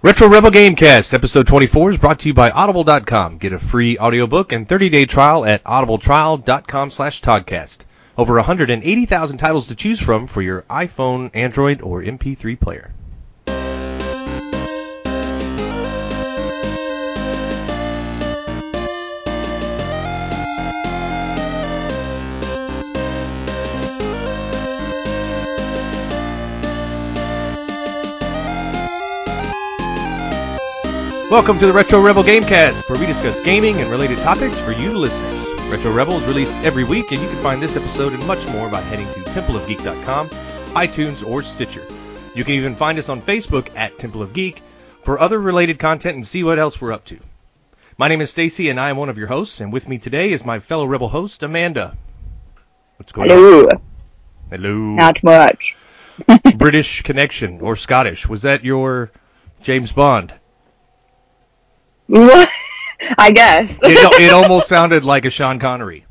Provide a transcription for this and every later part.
Retro Rebel Gamecast, episode 24 is brought to you by Audible.com. Get a free audiobook and 30-day trial at audibletrial.com slash Toddcast. Over 180,000 titles to choose from for your iPhone, Android, or MP3 player. Welcome to the Retro Rebel Gamecast, where we discuss gaming and related topics for you listeners. Retro Rebel is released every week, and you can find this episode and much more by heading to templeofgeek.com, iTunes, or Stitcher. You can even find us on Facebook at Temple of Geek for other related content and see what else we're up to. My name is Stacy, and I am one of your hosts, and with me today is my fellow Rebel host, Amanda. What's going on? Hello. on? Hello. Not much. British connection or Scottish. Was that your James Bond? I guess. It, it almost sounded like a Sean Connery.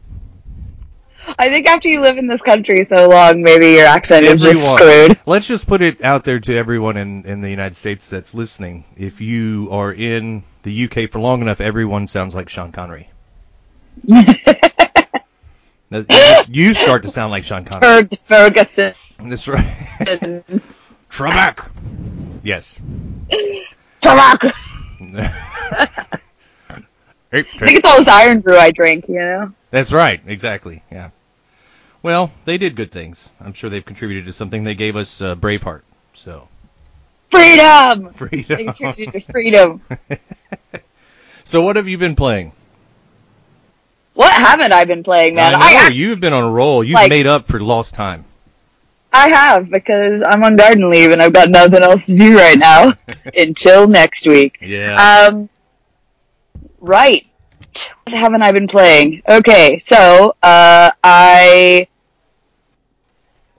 I think after you live in this country so long, maybe your accent is just screwed. Let's just put it out there to everyone in, in the United States that's listening. If you are in the UK for long enough, everyone sounds like Sean Connery. You start to sound like Sean Connery. Ferg- Ferguson. That's right. Trebek. Yes. Tarak. I think it's all this Irn-Bru I drink, you know? That's right, exactly. Yeah. Well, they did good things. I'm sure they've contributed to something. They gave us uh, Braveheart. So Freedom! They freedom. contributed to freedom. so what have you been playing? What haven't I been playing, man? I know I, you've been on a roll. You've like- made up for lost time. I have, because I'm on garden leave and I've got nothing else to do right now until next week. Yeah. Um, right. What haven't I been playing? Okay, so uh, I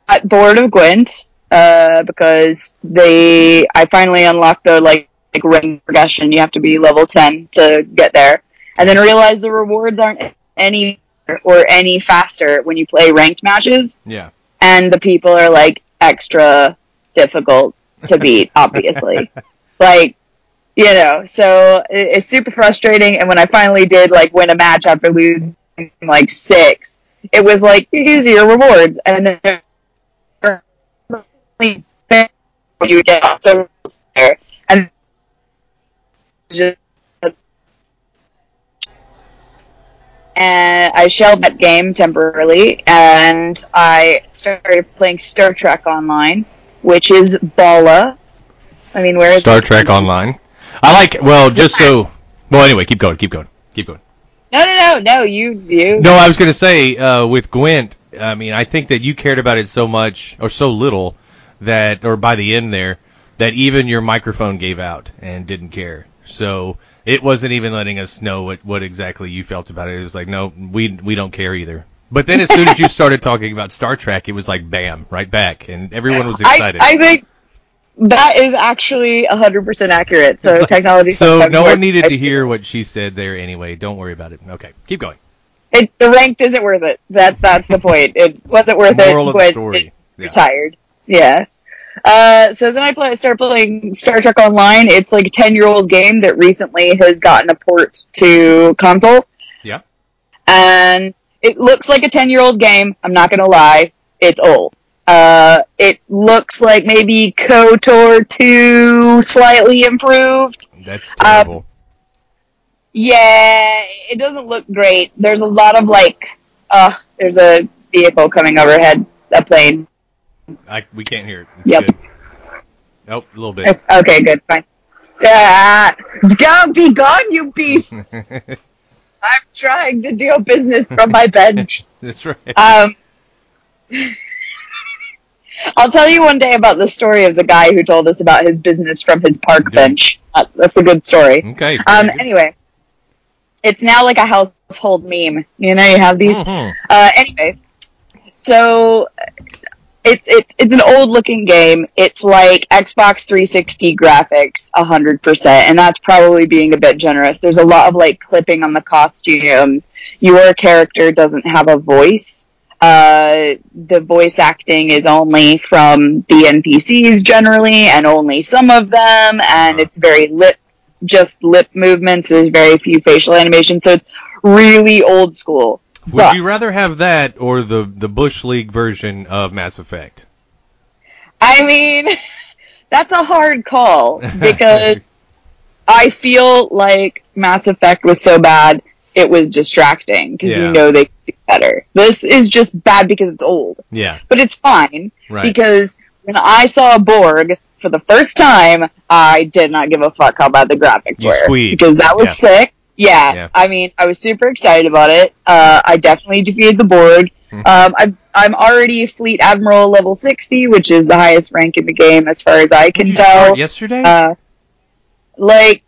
got bored of Gwent uh, because they I finally unlocked the like, like rank progression. You have to be level ten to get there, and then realized the rewards aren't any or any faster when you play ranked matches yeah. And the people are like extra difficult to beat, obviously. like, you know, so it- it's super frustrating. And when I finally did like win a match after losing like six, it was like easier rewards, and then you get so there, and just. And I shelved that game temporarily, and I started playing Star Trek Online, which is Bala. I mean, where is Star it? Trek Online. I like. Well, just so. Well, anyway, keep going. Keep going. Keep going. No, no, no, no. You do. No, I was going to say uh, with Gwent. I mean, I think that you cared about it so much or so little that, or by the end there, that even your microphone gave out and didn't care. So it wasn't even letting us know what, what exactly you felt about it. It was like, no, we we don't care either. But then as soon as you started talking about Star Trek, it was like bam, right back, and everyone was excited. I think that is actually hundred percent accurate. So like- technology. so no one needed to hear what she said there anyway. Don't worry about it. Okay, keep going. It, the ranked isn't worth it. That that's the point. It wasn't worth Moral it. of the story. It's Yeah. retired. Yeah. Uh, so then I play, start playing Star Trek Online. It's like a ten year old game that recently has gotten a port to console. Yeah. And it looks like a ten year old game. I'm not gonna lie. It's old. Uh, it looks like maybe KOTOR 2 slightly improved. That's Uh, terrible. Yeah, it doesn't look great. There's a lot of like, uh, there's a vehicle coming overhead, a plane. I, we can't hear it. It's Yep. good. Nope, a little bit. Okay, good, fine. Ah, go, be gone, you beasts! I'm trying to deal business from my bench. That's right. Um, I'll tell you one day about the story of the guy who told us about his business from his park bench. Uh, that's a good story. okay. Um, good. anyway, it's now like a household meme. You know, you have these. Mhm. Uh, anyway, so it's it's it's an old looking game. It's like Xbox 360 graphics, hundred percent, and that's probably being a bit generous. There's a lot of like clipping on the costumes. Your character doesn't have a voice. Uh, the voice acting is only from the NPCs generally, and only some of them, and Uh-huh. it's very lip, just lip movements. There's very few facial animation, so it's really old school. Would But- you rather have that or the the Bush League version of Mass Effect? I mean, that's a hard call because I feel like Mass Effect was so bad it was distracting because Yeah. you know they could do better. This is just bad because it's old, yeah, but it's fine right. because when I saw Borg for the first time, I did not give a fuck how bad the graphics You were squeed. because that was Yeah. sick. Yeah, Yeah. I mean, I was super excited about it. Uh, I definitely defeated the Borg. Mhm. Um, I'm, I'm already Fleet Admiral level 60, which is the highest rank in the game as far as I can you tell. yesterday? Uh, like,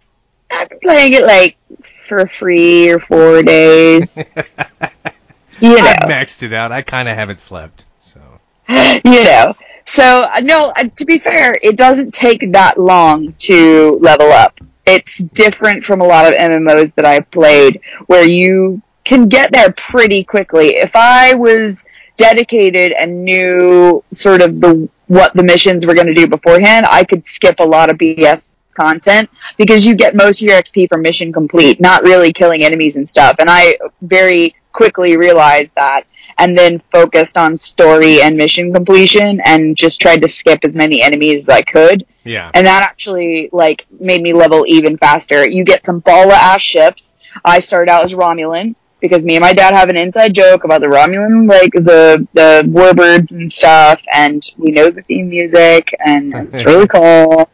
I've been playing it like for free or four days. you know. I maxed it out. I kind of haven't slept. So you know. So uh, no, uh, to be fair, it doesn't take that long to level up. It's different from a lot of MMOs that I've played, where you can get there pretty quickly. If I was dedicated and knew sort of the what the missions were going to do beforehand, I could skip a lot of BS content because you get most of your XP from mission complete, not really killing enemies and stuff. And I very quickly realized that and then focused on story and mission completion and just tried to skip as many enemies as I could. yeah, And that actually like made me level even faster. You get some ball ass ships. I started out as Romulan because me and my dad have an inside joke about the Romulan, like the the warbirds and stuff, and we know the theme music, and it's really cool.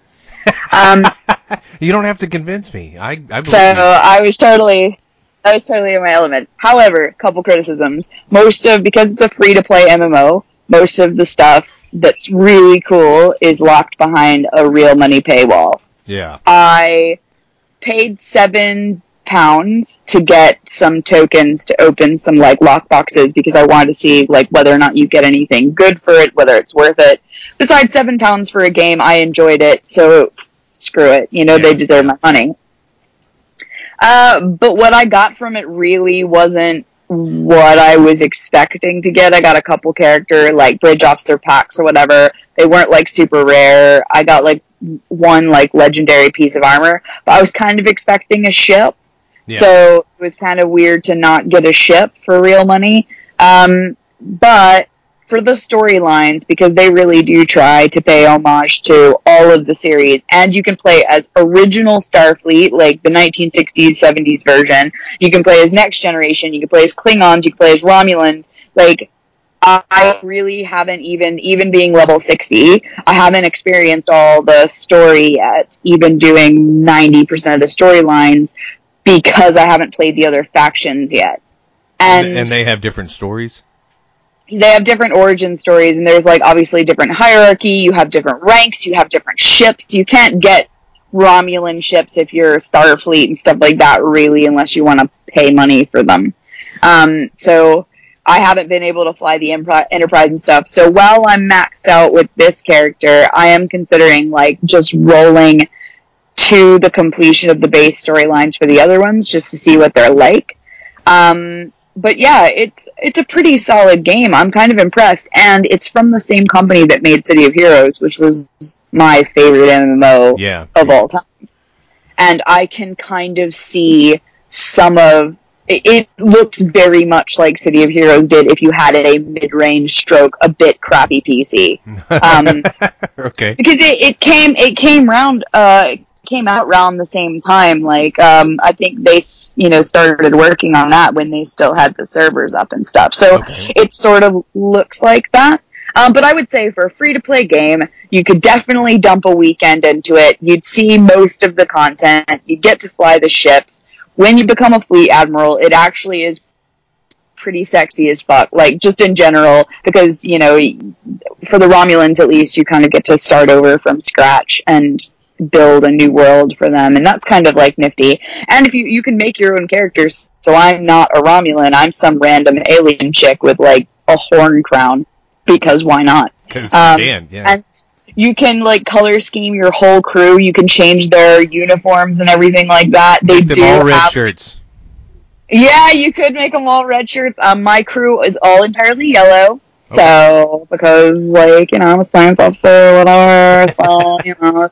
Um, you don't have to convince me. I I believe so you. I was totally, I was totally in my element. However, a couple criticisms. Most of because it's a free to play MMO, most of the stuff that's really cool is locked behind a real money paywall. Yeah, I paid seven pounds to get some tokens to open some like lock boxes because I wanted to see like whether or not you get anything good for it, whether it's worth it. Besides seven pounds for a game, I enjoyed it, so screw it. You know, Yeah, they deserve my money. Uh, but what I got from it really wasn't what I was expecting to get. I got a couple character like bridge officer packs or whatever. They weren't like super rare. I got like one like legendary piece of armor, but I was kind of expecting a ship. Yeah. So it was kind of weird to not get a ship for real money. Um, but for the storylines, because they really do try to pay homage to all of the series, and you can play as original Starfleet, like the 1960s, 70s version. You can play as Next Generation. You can play as Klingons. You can play as Romulans. Like, I really haven't even, even being level 60, I haven't experienced all the story yet, even doing 90% of the storylines because I haven't played the other factions yet. And, and they have different stories. They have different origin stories, and there's like obviously different hierarchy. You have different ranks. You have different ships. You can't get Romulan ships if you're Starfleet and stuff like that, really, unless you want to pay money for them. Um, so I haven't been able to fly the Enterprise and stuff. So while I'm maxed out with this character, I am considering like just rolling to the completion of the base storylines for the other ones just to see what they're like. Um, but yeah, it's it's a pretty solid game. I'm kind of impressed, and it's from the same company that made City of Heroes, which was my favorite MMO Yeah, of all time. And I can kind of see some of it, it looks very much like City of Heroes did if you had a mid-range stroke, a bit crappy PC. Um, okay. because it, it came it came round uh came out around the same time like um i think they you know started working on that when they still had the servers up and stuff so Okay. it sort of looks like that um, but I would say for a free to play game, you could definitely dump a weekend into it. You'd see most of the content. You'd get to fly the ships. When you become a fleet admiral, it actually is pretty sexy as fuck. Like just in general, because you know, for the Romulans at least, you kind of get to start over from scratch and build a new world for them, and that's kind of like nifty. And if you you can make your own characters, so I'm not a Romulan, I'm some random alien chick with like a horn crown, because why not? Because Um, you can, yeah. And you can like color scheme your whole crew. You can change their uniforms and everything like that. They Make them do all red have shirts. Yeah, you could make them all red shirts. Um, my crew is all entirely yellow. So, because, like, you know, I'm a science officer, whatever, so, you know.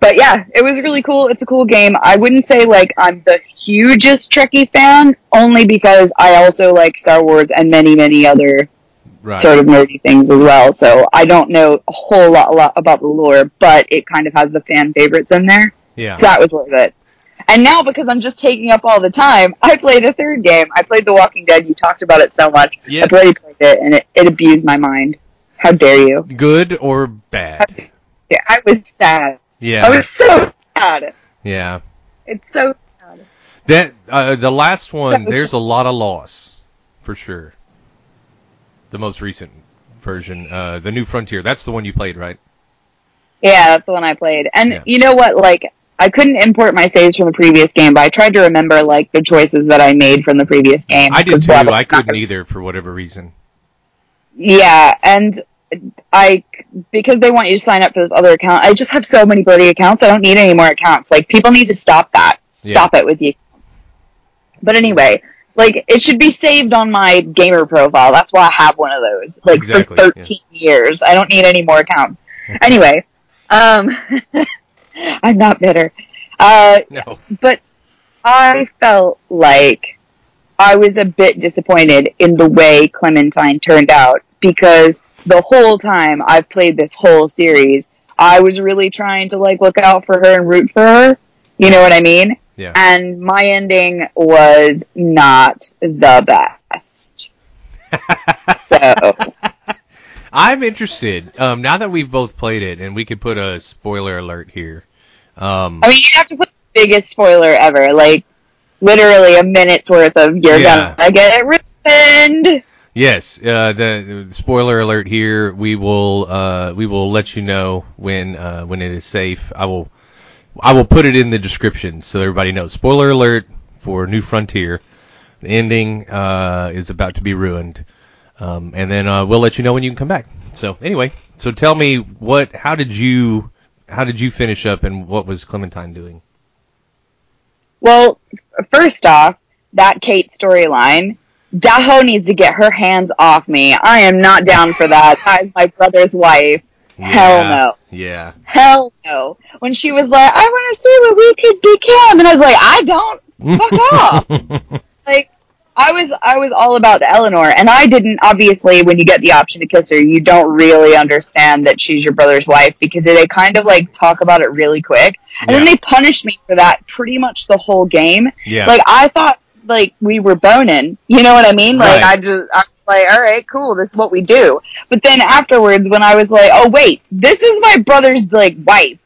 But yeah, it was really cool. It's a cool game. I wouldn't say, like, I'm the hugest Trekkie fan, only because I also like Star Wars and many, many other Right. sort of nerdy things as well. So I don't know a whole lot, lot about the lore, but it kind of has the fan favorites in there. Yeah. So that was worth it. And now because I'm just taking up all the time, I played a third game. I played The Walking Dead. You talked about it so much. Yes. I've already played it, and it, it abused my mind. How dare you? Good or bad? Yeah, I was sad. Yeah. I was so sad. yeah. It's so sad. That uh, the last one, there's a lot of loss, for sure. The most recent version, uh, the New Frontier. That's the one you played, right? Yeah, that's the one I played. And Yeah. you know what? Like, I couldn't import my saves from the previous game, but I tried to remember like the choices that I made from the previous game. I did too. I couldn't either for whatever reason. Yeah, and I because they want you to sign up for this other account. I just have so many bloody accounts. I don't need any more accounts. Like people need to stop that. Stop it with the accounts. But anyway, like it should be saved on my gamer profile. That's why I have one of those. Like Exactly, for yeah. 13 years. I don't need any more accounts. anyway, um I'm not bitter. Uh No. but I felt like I was a bit disappointed in the way Clementine turned out because the whole time I've played this whole series, I was really trying to like look out for her and root for her. You know what I mean? Yeah. And my ending was not the best. so I'm interested. Um, now that we've both played it, and we could put a spoiler alert here. Um, I mean, you have to put the biggest spoiler ever, like literally a minute's worth of you're Yeah. gonna get it ruined. Yes, uh, the, the spoiler alert here. We will uh, we will let you know when uh, when it is safe. I will I will put it in the description so everybody knows. Spoiler alert for New Frontier. The ending uh, is about to be ruined, um, and then uh, we'll let you know when you can come back. So anyway, so tell me what? How did you? How did you finish up, and what was Clementine doing? Well, first off, that Kate storyline, Daho needs to get her hands off me. I am not down for that. Is my brother's wife. Hell no. Yeah. Hell no. When she was like, I want to see what we could become, and I was like, I don't. Fuck off. Like, I was, I was all about Eleanor, and I didn't. Obviously, when you get the option to kiss her, you don't really understand that she's your brother's wife because they kind of like talk about it really quick, and then they punished me for that pretty much the whole game. Yeah. Like I thought, like we were boning. You know what I mean? Like Right. I just, I was like, all right, cool. This is what we do. But then afterwards, when I was like, oh wait, this is my brother's like wife.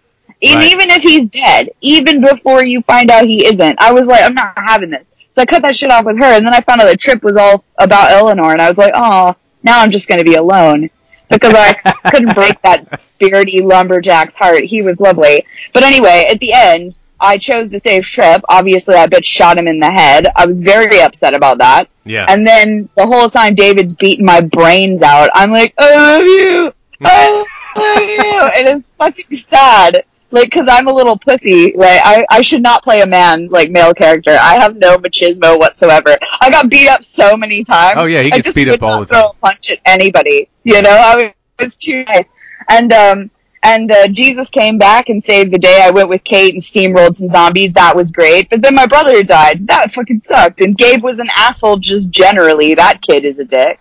And Right. even if he's dead, even before you find out he isn't, I was like, I'm not having this. So I cut that shit off with her, and then I found out the trip was all about Eleanor, and I was like, oh, now I'm just going to be alone. Because I couldn't break that spirity lumberjack's heart. He was lovely. But anyway, at the end, I chose to save Tripp. Obviously, I bitch shot him in the head. I was very upset about that. yeah. And then the whole time David's beating my brains out, I'm like, I love you! I love you! And it's fucking sad. Like, cause I'm a little pussy. Like, I, I should not play a man, like, male character. I have no machismo whatsoever. I got beat up so many times. Oh, yeah, he gets just beat up all the throw time. a punch at anybody. You know, I was, it was too nice. And, um, and uh, Jesus came back and saved the day. I went with Kate and steamrolled some zombies. That was great. But then my brother died. That fucking sucked. And Gabe was an asshole just generally. That kid is a dick.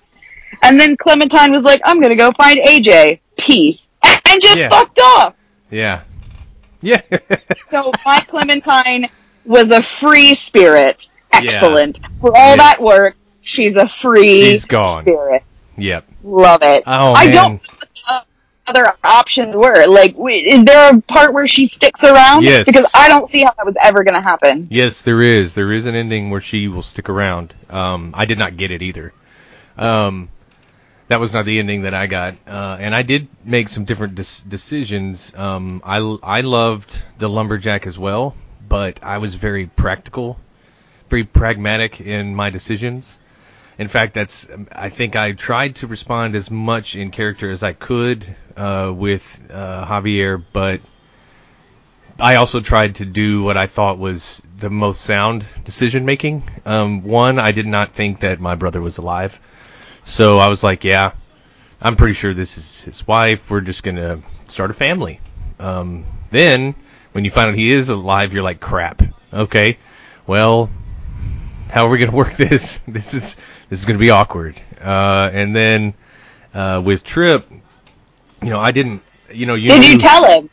And then Clementine was like, I'm gonna go find AJ. Peace. And just Yeah. fucked off. Yeah. Yeah. So my Clementine was a free spirit. Excellent. For Yes. all that work, she's a free She's gone. spirit. yep. Love it. Oh, I man. don't know what the other options were. Like, is there a part where she sticks around? Yes. Because I don't see how that was ever going to happen. Yes, there is. There is an ending where she will stick around. Um, I did not get it either. Um, that was not the ending that I got. Uh, and I did make some different des- decisions. Um, I, I loved the lumberjack as well, but I was very practical, very pragmatic in my decisions. In fact, that's I think I tried to respond as much in character as I could uh, with uh, Javier, but I also tried to do what I thought was the most sound decision making. Um, one, I did not think that my brother was alive, so I was like, yeah, I'm pretty sure this is his wife. We're just gonna start a family. Um, then, when you find out he is alive, you're like, crap. Okay, well, how are we gonna work this? This is this is gonna be awkward. Uh, and then uh, with Tripp, you know, I didn't. You know, you Did you tell him?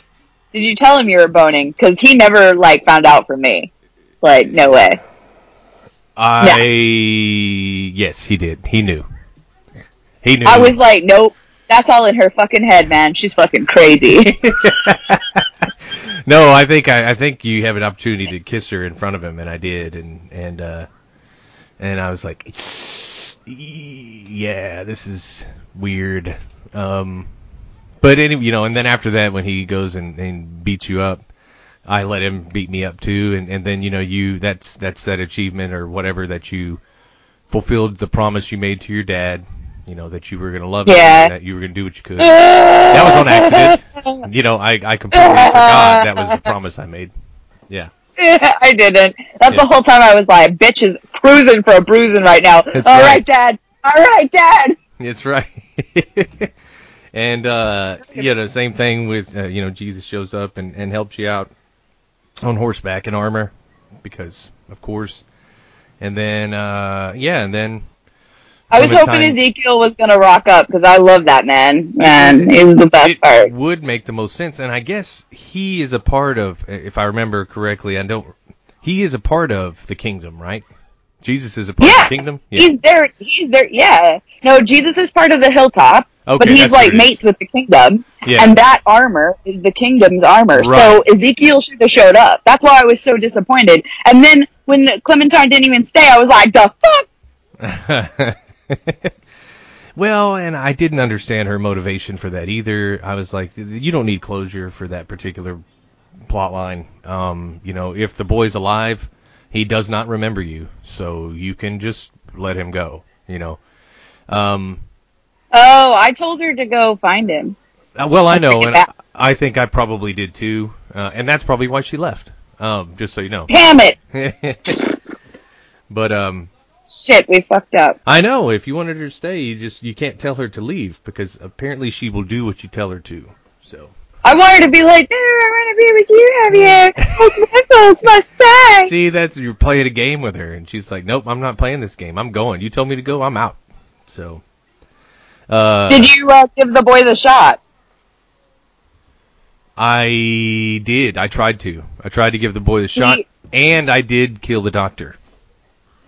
Did you tell him you were boning? Because he never like found out from me. Like, no way. I yes, he did. He knew. He knew. I was like, nope. That's all in her fucking head, man. She's fucking crazy. no, I think I, I think you have an opportunity to kiss her in front of him, and I did, and and uh, and I was like, yeah, this is weird. Um, but any, you know, and then after that, when he goes and, and beats you up, I let him beat me up too, and and then you know you that's that's that achievement or whatever that you fulfilled the promise you made to your dad. You know that you were gonna love Yeah. and that you were gonna do what you could. That was on accident. You know, I, I completely forgot that was a promise I made. Yeah. I didn't. That's Yeah. the whole time I was like, bitch is cruising for a bruising right now. That's All right. right, Dad. All right, Dad. That's right. and, uh, you know, same thing with, uh, you know, Jesus shows up and, and helps you out on horseback in armor because, of course. And then, uh, yeah, and then, I was hoping Ezekiel was gonna rock up because I love that man. Man, he was the best it part. would make the most sense. And I guess he is a part of, if I remember correctly, I don't, he is a part of the kingdom, right? Jesus is a part Yeah. of the kingdom? He's there. He's there. Yeah. No, Jesus is part of the hilltop, Okay, but he's like mates with the kingdom, Yeah. and that armor is the kingdom's armor. So Ezekiel should have showed up. That's why I was so disappointed. And then when Clementine didn't even stay, I was like, the fuck. well, and I didn't understand her motivation for that either. I was like, you don't need closure for that particular plot line. Um, you know, if the boy's alive, he does not remember you, so you can just let him go. You know. Um, Oh, I told her to go find him. uh, well, I know, and I. I think I probably did too, uh, and that's probably why she left. Um, just so you know. Damn it! but um, Shit, we fucked up. I know if you wanted her to stay, you just you can't tell her to leave because apparently she will do what you tell her to. So I want her to be like, no, I want to be with you, Javier. It's my fault. It's my say. see, that's you're playing a game with her, and she's like, "Nope, I'm not playing this game. I'm going. You told me to go. I'm out." So, uh, Did you uh, give the boy the shot? I did. I tried to. I tried to give the boy the shot, He- and I did kill the doctor.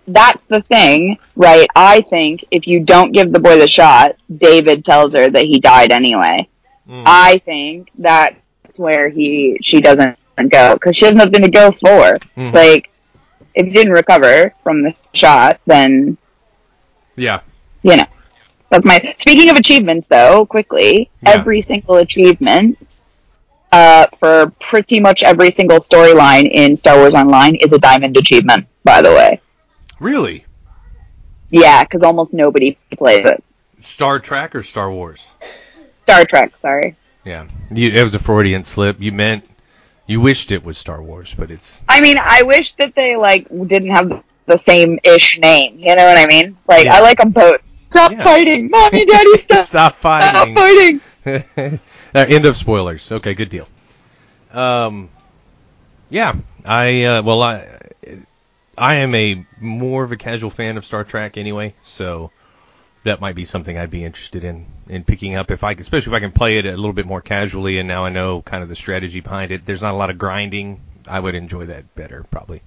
That's the thing, right? I think if you don't give the boy the shot, David tells her that he died anyway. Mm. I think that's where he she doesn't go because she has nothing to go for. Mhm. Like, if he didn't recover from the shot, then Yeah. you know. That's my. Speaking of achievements, though, quickly, Yeah. every single achievement uh, for pretty much every single storyline in Star Wars Online is a diamond achievement. By the way, Really? yeah, because almost nobody plays it. Star Trek or Star Wars? Star Trek, sorry. Yeah. You, it was a Freudian slip. You meant you wished it was Star Wars, but it's I mean, I wish that they like didn't have the same ish name. You know what I mean? Like, Yeah. I like them both. Stop Yeah. fighting, mommy, daddy, stop, stop fighting. stop fighting. uh, end of spoilers. Okay, good deal. Um, yeah, I uh, well, I I am a more of a casual fan of Star Trek anyway, so that might be something I'd be interested in in picking up if I, especially if I can play it a little bit more casually, and now I know kind of the strategy behind it. There's not a lot of grinding. I would enjoy that better, probably.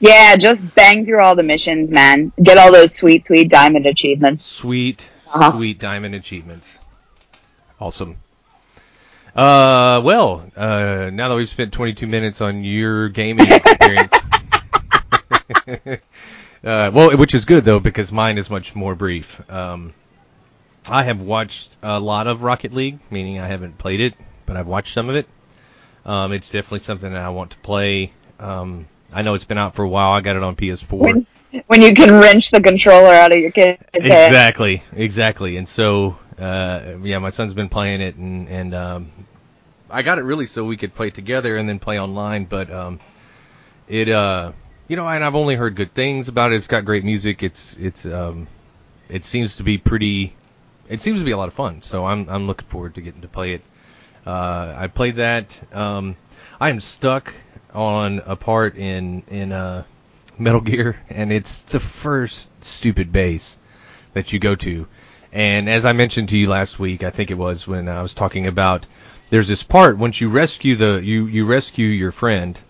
Yeah, just bang through all the missions, man. Get all those sweet, sweet diamond achievements. Sweet, Uh-huh. sweet diamond achievements. Awesome. Uh, well, uh, now that we've spent 22 minutes on your gaming experience, uh, well, which is good though because mine is much more brief. Um, I have watched a lot of Rocket League, meaning I haven't played it, but I've watched some of it. Um, it's definitely something that I want to play. Um, I know it's been out for a while. I got it on PS4. When, when you can wrench the controller out of your kid's head. Exactly, exactly. And so, uh, yeah, my son's been playing it, and and um, I got it really so we could play together and then play online, but um, it uh, you know, and I've only heard good things about it. It's got great music. It's it's um, it seems to be pretty. It seems to be a lot of fun. So I'm I'm looking forward to getting to play it. Uh, I played that. Um, I am stuck on a part in in uh, Metal Gear, and it's the first stupid base that you go to. And as I mentioned to you last week, I think it was when I was talking about there's this part once you rescue the you you rescue your friend.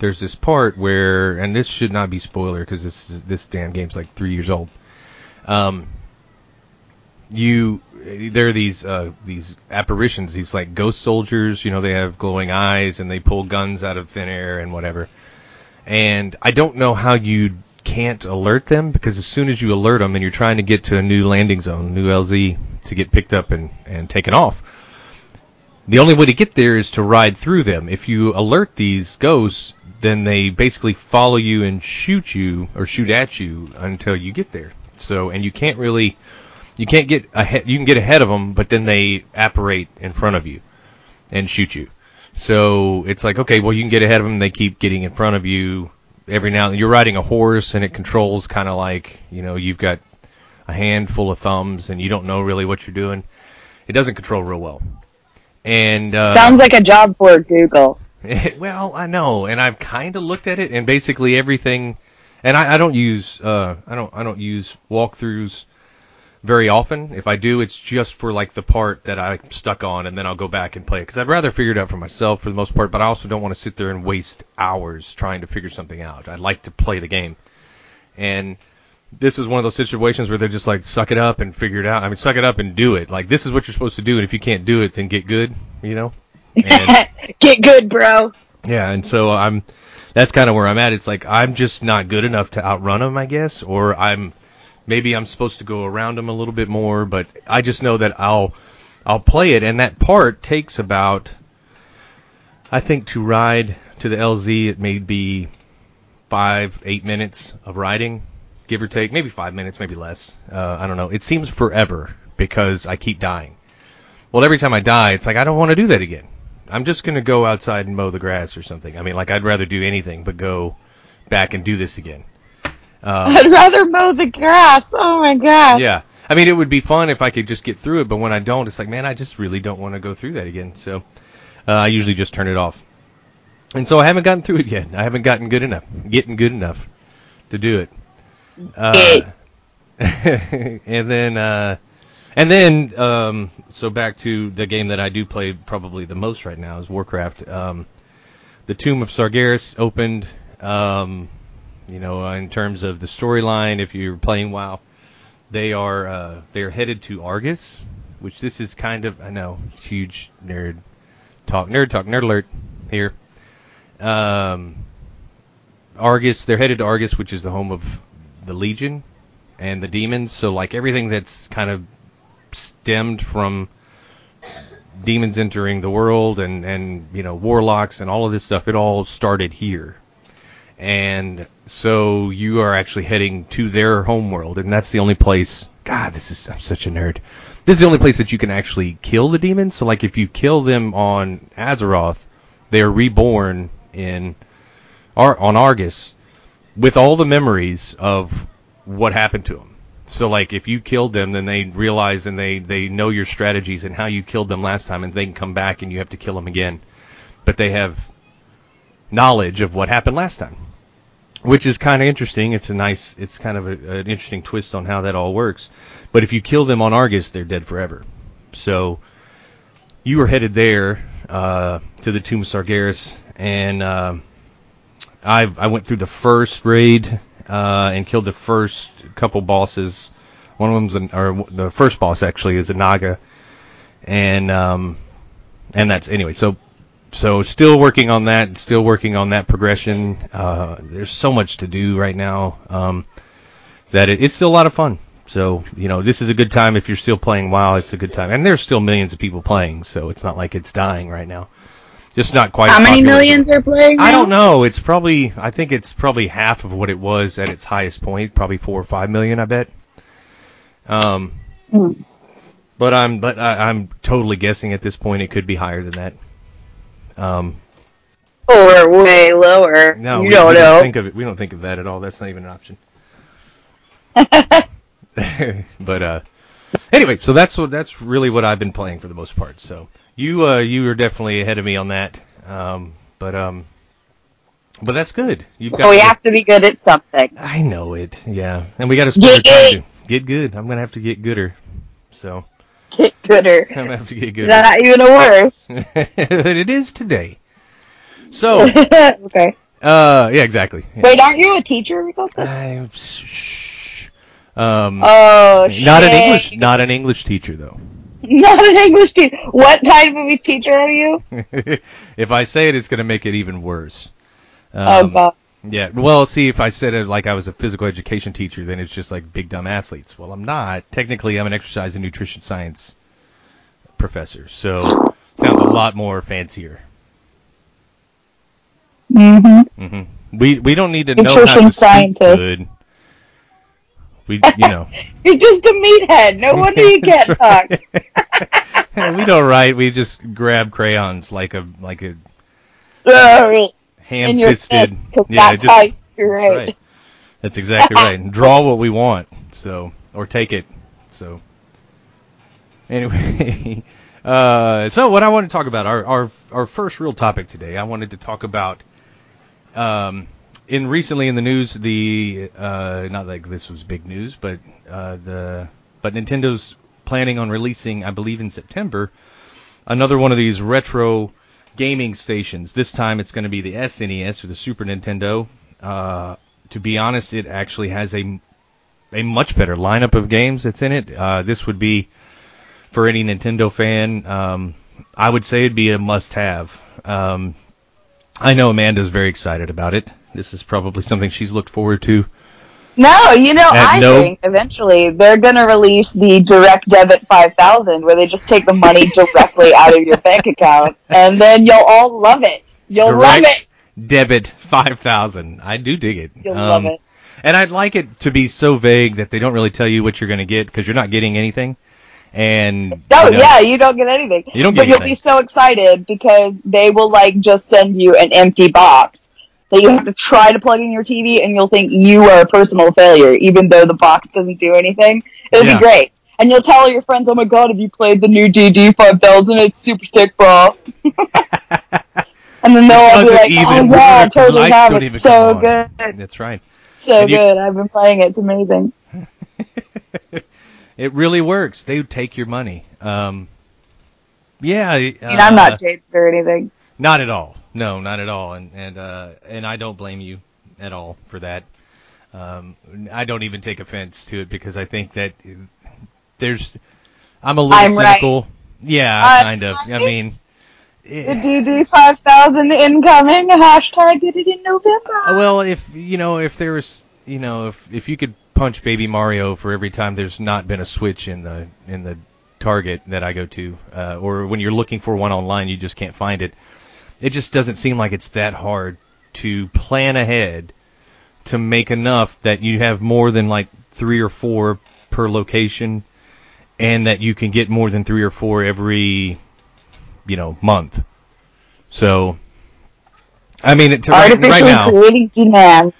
There's this part where, and this should not be spoiler because this is, this damn game's like three years old. Um, you there are these uh, these apparitions, these like ghost soldiers. You know, they have glowing eyes and they pull guns out of thin air and whatever. And I don't know how you can't alert them because as soon as you alert them and you're trying to get to a new landing zone, new LZ to get picked up and and taken off, the only way to get there is to ride through them. If you alert these ghosts, then they basically follow you and shoot you or shoot at you until you get there. So, and you can't really, you can't get ahead, you can get ahead of them, but then they apparate in front of you and shoot you. So it's like, okay, well, you can get ahead of them, they keep getting in front of you every now and then. You're riding a horse and it controls kind of like, you know, you've got a handful of thumbs and you don't know really what you're doing. It doesn't control real well. And, uh, Sounds like a job for Google. well, I know, and I've kind of looked at it, and basically everything. And I, I don't use uh, I don't I don't use walkthroughs very often. If I do, it's just for like the part that I'm stuck on, and then I'll go back and play it because I'd rather figure it out for myself for the most part. But I also don't want to sit there and waste hours trying to figure something out. I like to play the game, and this is one of those situations where they're just like suck it up and figure it out. I mean, suck it up and do it. Like this is what you're supposed to do, and if you can't do it, then get good. You know. Get good, bro. yeah, and so I'm. That's kind of where I'm at. It's like I'm just not good enough to outrun them, I guess, or I'm maybe I'm supposed to go around them a little bit more. But I just know that I'll I'll play it, and that part takes about I think to ride to the LZ, it may be five eight minutes of riding, give or take, maybe five minutes, maybe less. Uh, I don't know. It seems forever because I keep dying. Well, every time I die, it's like I don't want to do that again. I'm just gonna go outside and mow the grass or something. I mean, like I'd rather do anything but go back and do this again. Um, I'd rather mow the grass. Oh my god. yeah, I mean, it would be fun if I could just get through it, but when I don't, it's like, man, I just really don't want to go through that again. So uh, I usually just turn it off. And so I haven't gotten through it yet. I haven't gotten good enough, getting good enough to do it. Uh, and then, uh, and then, um, so back to the game that I do play probably the most right now is Warcraft. Um, the Tomb of Sargeras opened. Um, you know, uh, in terms of the storyline, if you're playing WoW, they are uh, they're headed to Argus, which this is kind of I know huge nerd talk, nerd talk, nerd alert here. Um, Argus, they're headed to Argus, which is the home of the Legion and the demons. So like everything that's kind of stemmed from demons entering the world and and you know warlocks and all of this stuff, it all started here and so you are actually heading to their homeworld, and that's the only place. God, this is I'm such a nerd. This is the only place that you can actually kill the demons. So, like, if you kill them on Azeroth, they are reborn in Ar- on Argus with all the memories of what happened to them. So, like, if you killed them, then they realize and they they know your strategies and how you killed them last time, and they can come back and you have to kill them again. But they have knowledge of what happened last time which is kind of interesting. It's a nice, it's kind of a, an interesting twist on how that all works. But if you kill them on Argus, they're dead forever. So you are headed there uh, to the Tomb of Sargeras, and uh, I I went through the first raid uh, and killed the first couple bosses. One of them's an, or the first boss actually is a Naga, and um, and that's anyway. So so still working on that, still working on that progression. Uh, there's so much to do right now um, that it, it's still a lot of fun. So you know, this is a good time if you're still playing WoW. It's a good time, and there's still millions of people playing, so it's not like it's dying right now. Just not quite. How many millions are playing? I don't know. It's probably. I think it's probably half of what it was at its highest point. Probably four or five million. I bet. Um, Hmm. but I'm but I, I'm totally guessing at this point. It could be higher than that. Um, Or way lower. no, you we, don't we know. don't think of it. We don't think of that at all. That's not even an option. but uh, anyway, so that's what that's really what I've been playing for the most part. So you uh, you are definitely ahead of me on that. Um, but um, but that's good. You've got. we have to be good at something. I know it. Yeah, and we got to spend Get time to get good. I'm gonna have to get gooder. So Get gooder. I'm gonna have to get gooder. Not even a word. it is today. So, okay. uh, yeah, exactly. Yeah. Wait, aren't you a teacher or something? I, shh. Um, Oh, not an. English, not an English teacher though. Not an English teacher. What type of a teacher are you? if I say it, it's gonna make it even worse. oh Um, god. Yeah. Well, see, if I said it like I was a physical education teacher, then it's just like big dumb athletes. Well, I'm not. Technically, I'm an exercise and nutrition science professor. So sounds a lot more fancier. Mm-hmm. hmm We we don't need to know how Nutrition to speak scientist. good. We you know You're just a meathead. No wonder you can't talk. we don't write. We just grab crayons like a like a Uh, ham-fisted. fist, yeah, that's just, you're that's right. right. That's exactly right. And draw what we want. So or take it. So anyway, uh, so what I want to talk about our our our first real topic today. I wanted to talk about um, in recently in the news the uh, not like this was big news, but uh, the but Nintendo's planning on releasing, I believe in September, another one of these retro gaming stations. This time it's going to be the SNES or the Super Nintendo. Uh, to be honest, it actually has a a much better lineup of games that's in it. Uh, this would be for any Nintendo fan. Um, I would say it'd be a must-have. Um, I know Amanda's very excited about it. This is probably something she's looked forward to. No, you know, Uh, I no. think eventually they're going to release the Direct Debit 5000 where they just take the money directly out of your bank account and then you'll all love it. You'll love it. Debit five thousand. I do dig it. You'll Um, love it. And I'd like it to be so vague that they don't really tell you what you're going to get because you're not getting anything. And Oh you know, yeah, you don't get anything. You don't but get you'll be so excited because they will like just send you an empty box that you have to try to plug in your TV and you'll think you are a personal failure even though the box doesn't do anything. It'll Yeah. be great. And you'll tell all your friends, "Oh my god, have you played the new DD 5000? It's super sick, bro." and then they'll all be like, "Oh yeah, I totally have it. So good, That's right. so And you- good. I've been playing it. It's amazing." It really works. They would take your money. Um, yeah. I mean, I'm not jaded or anything. Not at all. No, not at all. And and uh, and I don't blame you at all for that. Um, I don't even take offense to it because I think that there's. I'm a little I'm right. cynical. Yeah, I'm kind of. I right. mean, The eh, DD 5000 incoming. Hashtag get it in November. Uh, well, if you know, if there was, you know, if if you could punch Baby Mario for every time there's not been a Switch in the in the Target that I go to, uh, or when you're looking for one online, you just can't find it. It just doesn't seem like it's that hard to plan ahead to make enough that you have more than like three or four per location, and that you can get more than three or four every, you know, month. So. I mean, it, to right, right Artificially now, creating demand.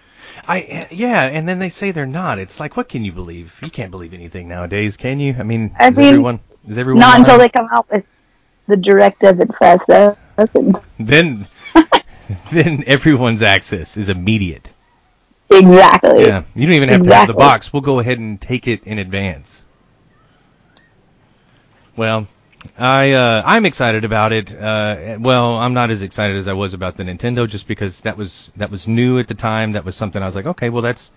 I yeah, and then they say they're not. It's like, what can you believe? You can't believe anything nowadays, can you? I mean, I is mean, everyone is everyone Not until they come out with the directive direct debit 5000. then then everyone's access is immediate. Exactly. Yeah, you don't even have to have the box. We'll go ahead and take it in advance. Well, I uh, I'm excited about it. Uh, well, I'm not as excited as I was about the Nintendo, just because that was that was new at the time. That was something I was like, okay, well that's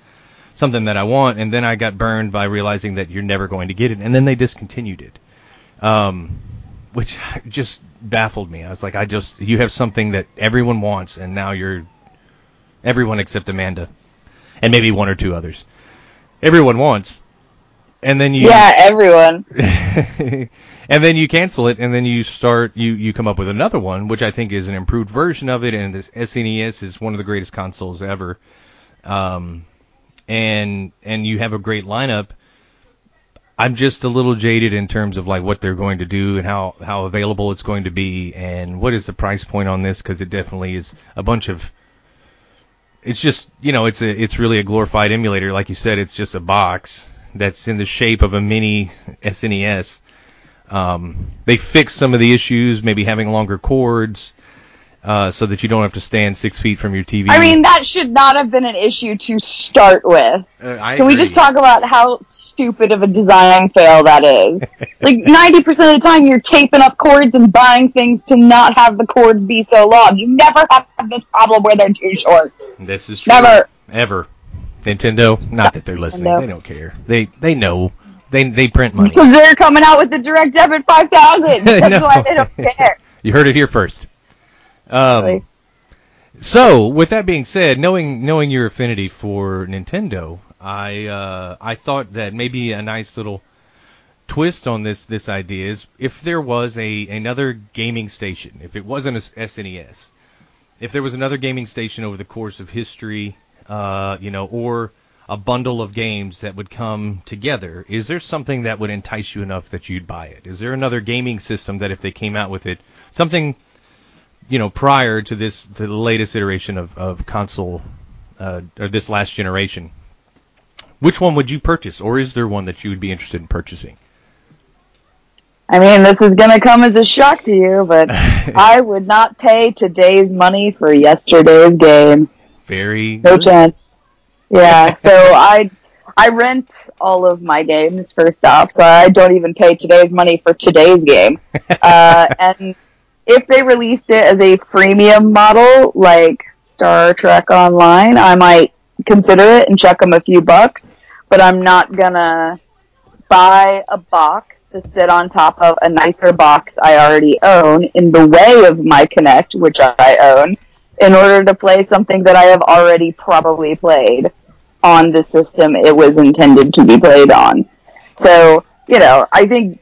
something that I want. And then I got burned by realizing that you're never going to get it, and then they discontinued it, um, which just baffled me. I was like, I just you have something that everyone wants, and now you're everyone except Amanda, and maybe one or two others. Everyone wants, and then you Yeah, everyone. and then you cancel it, and then you start you you come up with another one, which I think is an improved version of it. And this SNES is one of the greatest consoles ever. Um, and and you have a great lineup. I'm just a little jaded in terms of like what they're going to do and how how available it's going to be and what is the price point on this because it definitely is a bunch of it's just you know it's a it's really a glorified emulator like you said it's just a box that's in the shape of a mini SNES. Um, they fixed some of the issues, maybe having longer cords, uh, so that you don't have to stand six feet from your TV. I mean, that should not have been an issue to start with. Uh, Can we just talk about how stupid of a design fail that is? like 90% of the time you're taping up cords and buying things to not have the cords be so long. You never have this problem where they're too short. This is true. Never. Ever. Nintendo. Not that they're listening. Nintendo. They don't care. They they know. They they print money. Because they're coming out with the Direct Debit 5000. I know. That's why they don't care. You heard it here first. Um, so, with that being said, knowing knowing your affinity for Nintendo, I uh, I thought that maybe a nice little twist on this this idea is if there was a another gaming station, if it wasn't a SNES, if there was another gaming station over the course of history, uh, you know, or a bundle of games that would come together, is there something that would entice you enough that you'd buy it? Is there another gaming system that if they came out with it, something you know, prior to this, to the latest iteration of, of console, uh, or this last generation, which one would you purchase, or is there one that you would be interested in purchasing? I mean, this is going to come as a shock to you, but I would not pay today's money for yesterday's game. Very No good. chance. Yeah, so I I rent all of my games first off, so I don't even pay today's money for today's game. Uh, and if they released it as a freemium model, like Star Trek Online, I might consider it and chuck them a few bucks. But I'm not gonna buy a box to sit on top of a nicer box I already own in the way of my Kinect, which I own, in order to play something that I have already probably played on the system it was intended to be played on. So, you know, I think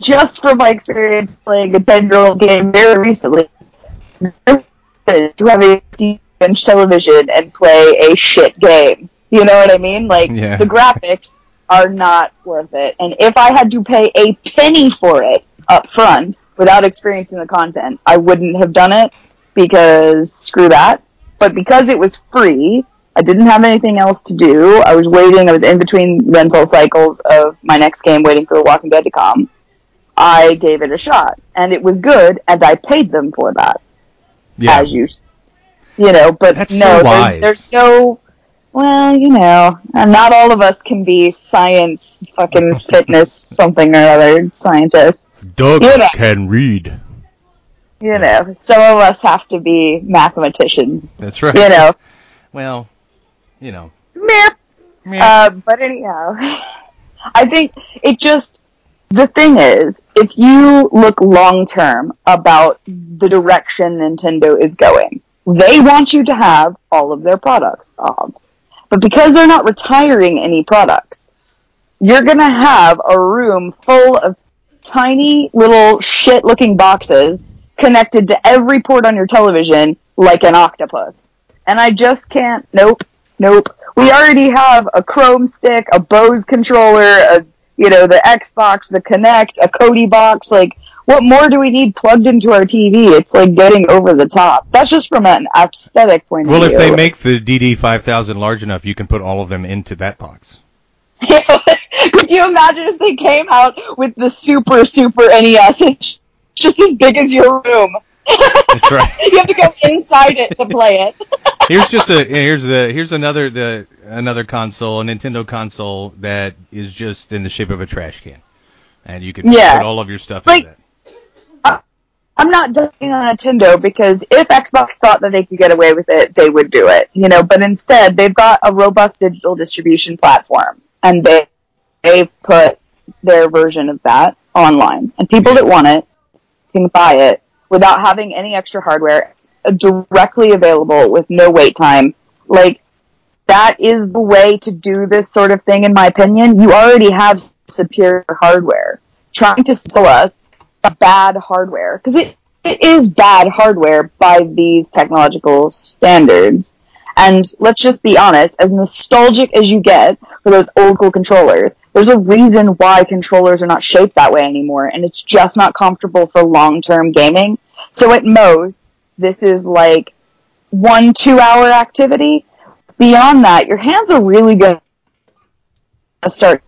just from my experience playing a 10 year old game very recently, to have a 50 inch television and play a shit game. You know what I mean? Like, Yeah. the graphics are not worth it. And if I had to pay a penny for it up front without experiencing the content, I wouldn't have done it because screw that. But because it was free, I didn't have anything else to do. I was waiting. I was in between rental cycles of my next game, waiting for The Walking Dead to come. I gave it a shot, and it was good, and I paid them for that, Yeah. as you, you know. But That's no, so there's, there's no. Well, you know, and not all of us can be science, fucking fitness, something or other scientists. Dogs You know. can read. You know, some of us have to be mathematicians. That's right. You know, Well, you know. meh. Uh, but anyhow, I think it just the thing is, if you look long term about the direction Nintendo is going, they want you to have all of their products, obs. But because they're not retiring any products, you're gonna have a room full of tiny little shit looking boxes connected to every port on your television like an octopus. And I just can't, nope, nope. We already have a Chrome stick, a Bose controller, a, you know, the Xbox, the Kinect, a Kodi box, like, what more do we need plugged into our TV? It's like getting over the top. That's just from an aesthetic point Well, of if they make the DD5000 large enough, you can put all of them into that box. Could you imagine if they came out with the super, super NES? It's just as big as your room. That's right. you have to go inside it to play it. here's just a here's the here's another the another console, a Nintendo console that is just in the shape of a trash can, and you can Yeah. put all of your stuff Like- in it. I'm not dunking on Nintendo because if Xbox thought that they could get away with it, they would do it. You know, but instead they've got a robust digital distribution platform, and they they put their version of that online, and people that want it can buy it without having any extra hardware. Directly available with no wait time. Like that is the way to do this sort of thing, in my opinion. You already have superior hardware. Trying to sell us bad hardware because it, it is bad hardware by these technological standards. And let's just be honest, as nostalgic as you get for those old school controllers. There's a reason why controllers are not shaped that way anymore, and it's just not comfortable for long term gaming. So at most, this is like one two hour activity. Beyond that, your hands are really going to start,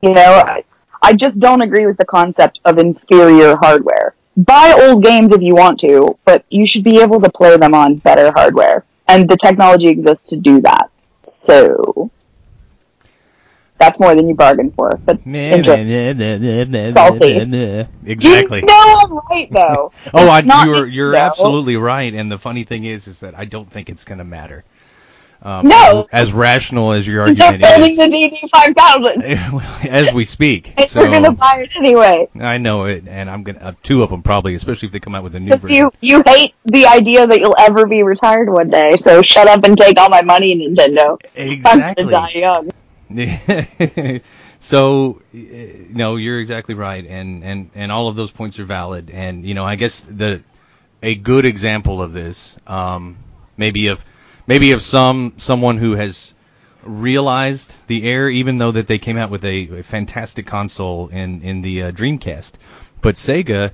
you know, I, I just don't agree with the concept of inferior hardware. Buy old games if you want to, but you should be able to play them on better hardware. And the technology exists to do that. So, that's more than you bargained for. But enjoy. Salty. Exactly. You know I'm right though. Oh, I, you're you're though. absolutely right. And the funny thing is, is that I don't think it's going to matter. Um, No. As rational as your They're argument building is, the DD five thousand. as we speak. And so we're gonna buy it anyway. I know it, and I'm gonna uh, two of them probably, especially if they come out with a new Because version. you you hate the idea that you'll ever be retired one day. So shut up and take all my money, Nintendo. I'm gonna Exactly. die young. so, uh, no, you're exactly right, and, and, and all of those points are valid. And you know, I guess the a good example of this, um, maybe of maybe of some someone who has realized the error, even though that they came out with a, a fantastic console in in the uh, Dreamcast, but Sega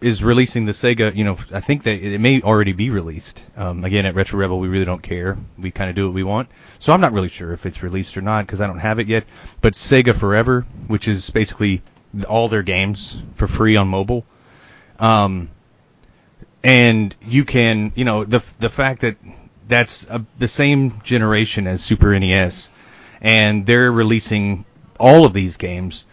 is releasing the Sega. You know, I think that it may already be released. Um, again, at Retro Rebel, we really don't care. We kind of do what we want. So I'm not really sure if it's released or not because I don't have it yet. But Sega Forever, which is basically all their games for free on mobile. Um, and you can, you know, the the fact that that's a, the same generation as Super NES, and they're releasing all of these games,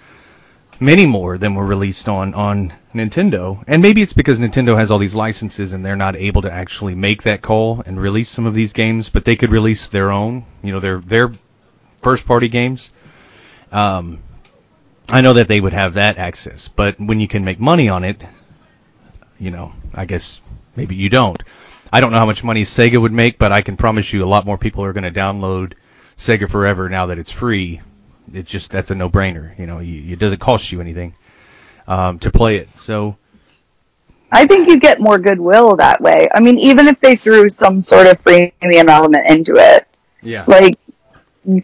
many more than were released on on Nintendo. And maybe it's because Nintendo has all these licenses and they're not able to actually make that call and release some of these games, but they could release their own, you know, their their first party games. Um, I know that they would have that access, but when you can make money on it, you know, I guess maybe you don't. I don't know how much money Sega would make, but I can promise you a lot more people are going to download Sega Forever now that it's free. It's just that's a no-brainer. You know, you, it doesn't cost you anything um, to play it. So I think you get more goodwill that way. I mean, even if they threw some sort of freemium element into it, yeah, like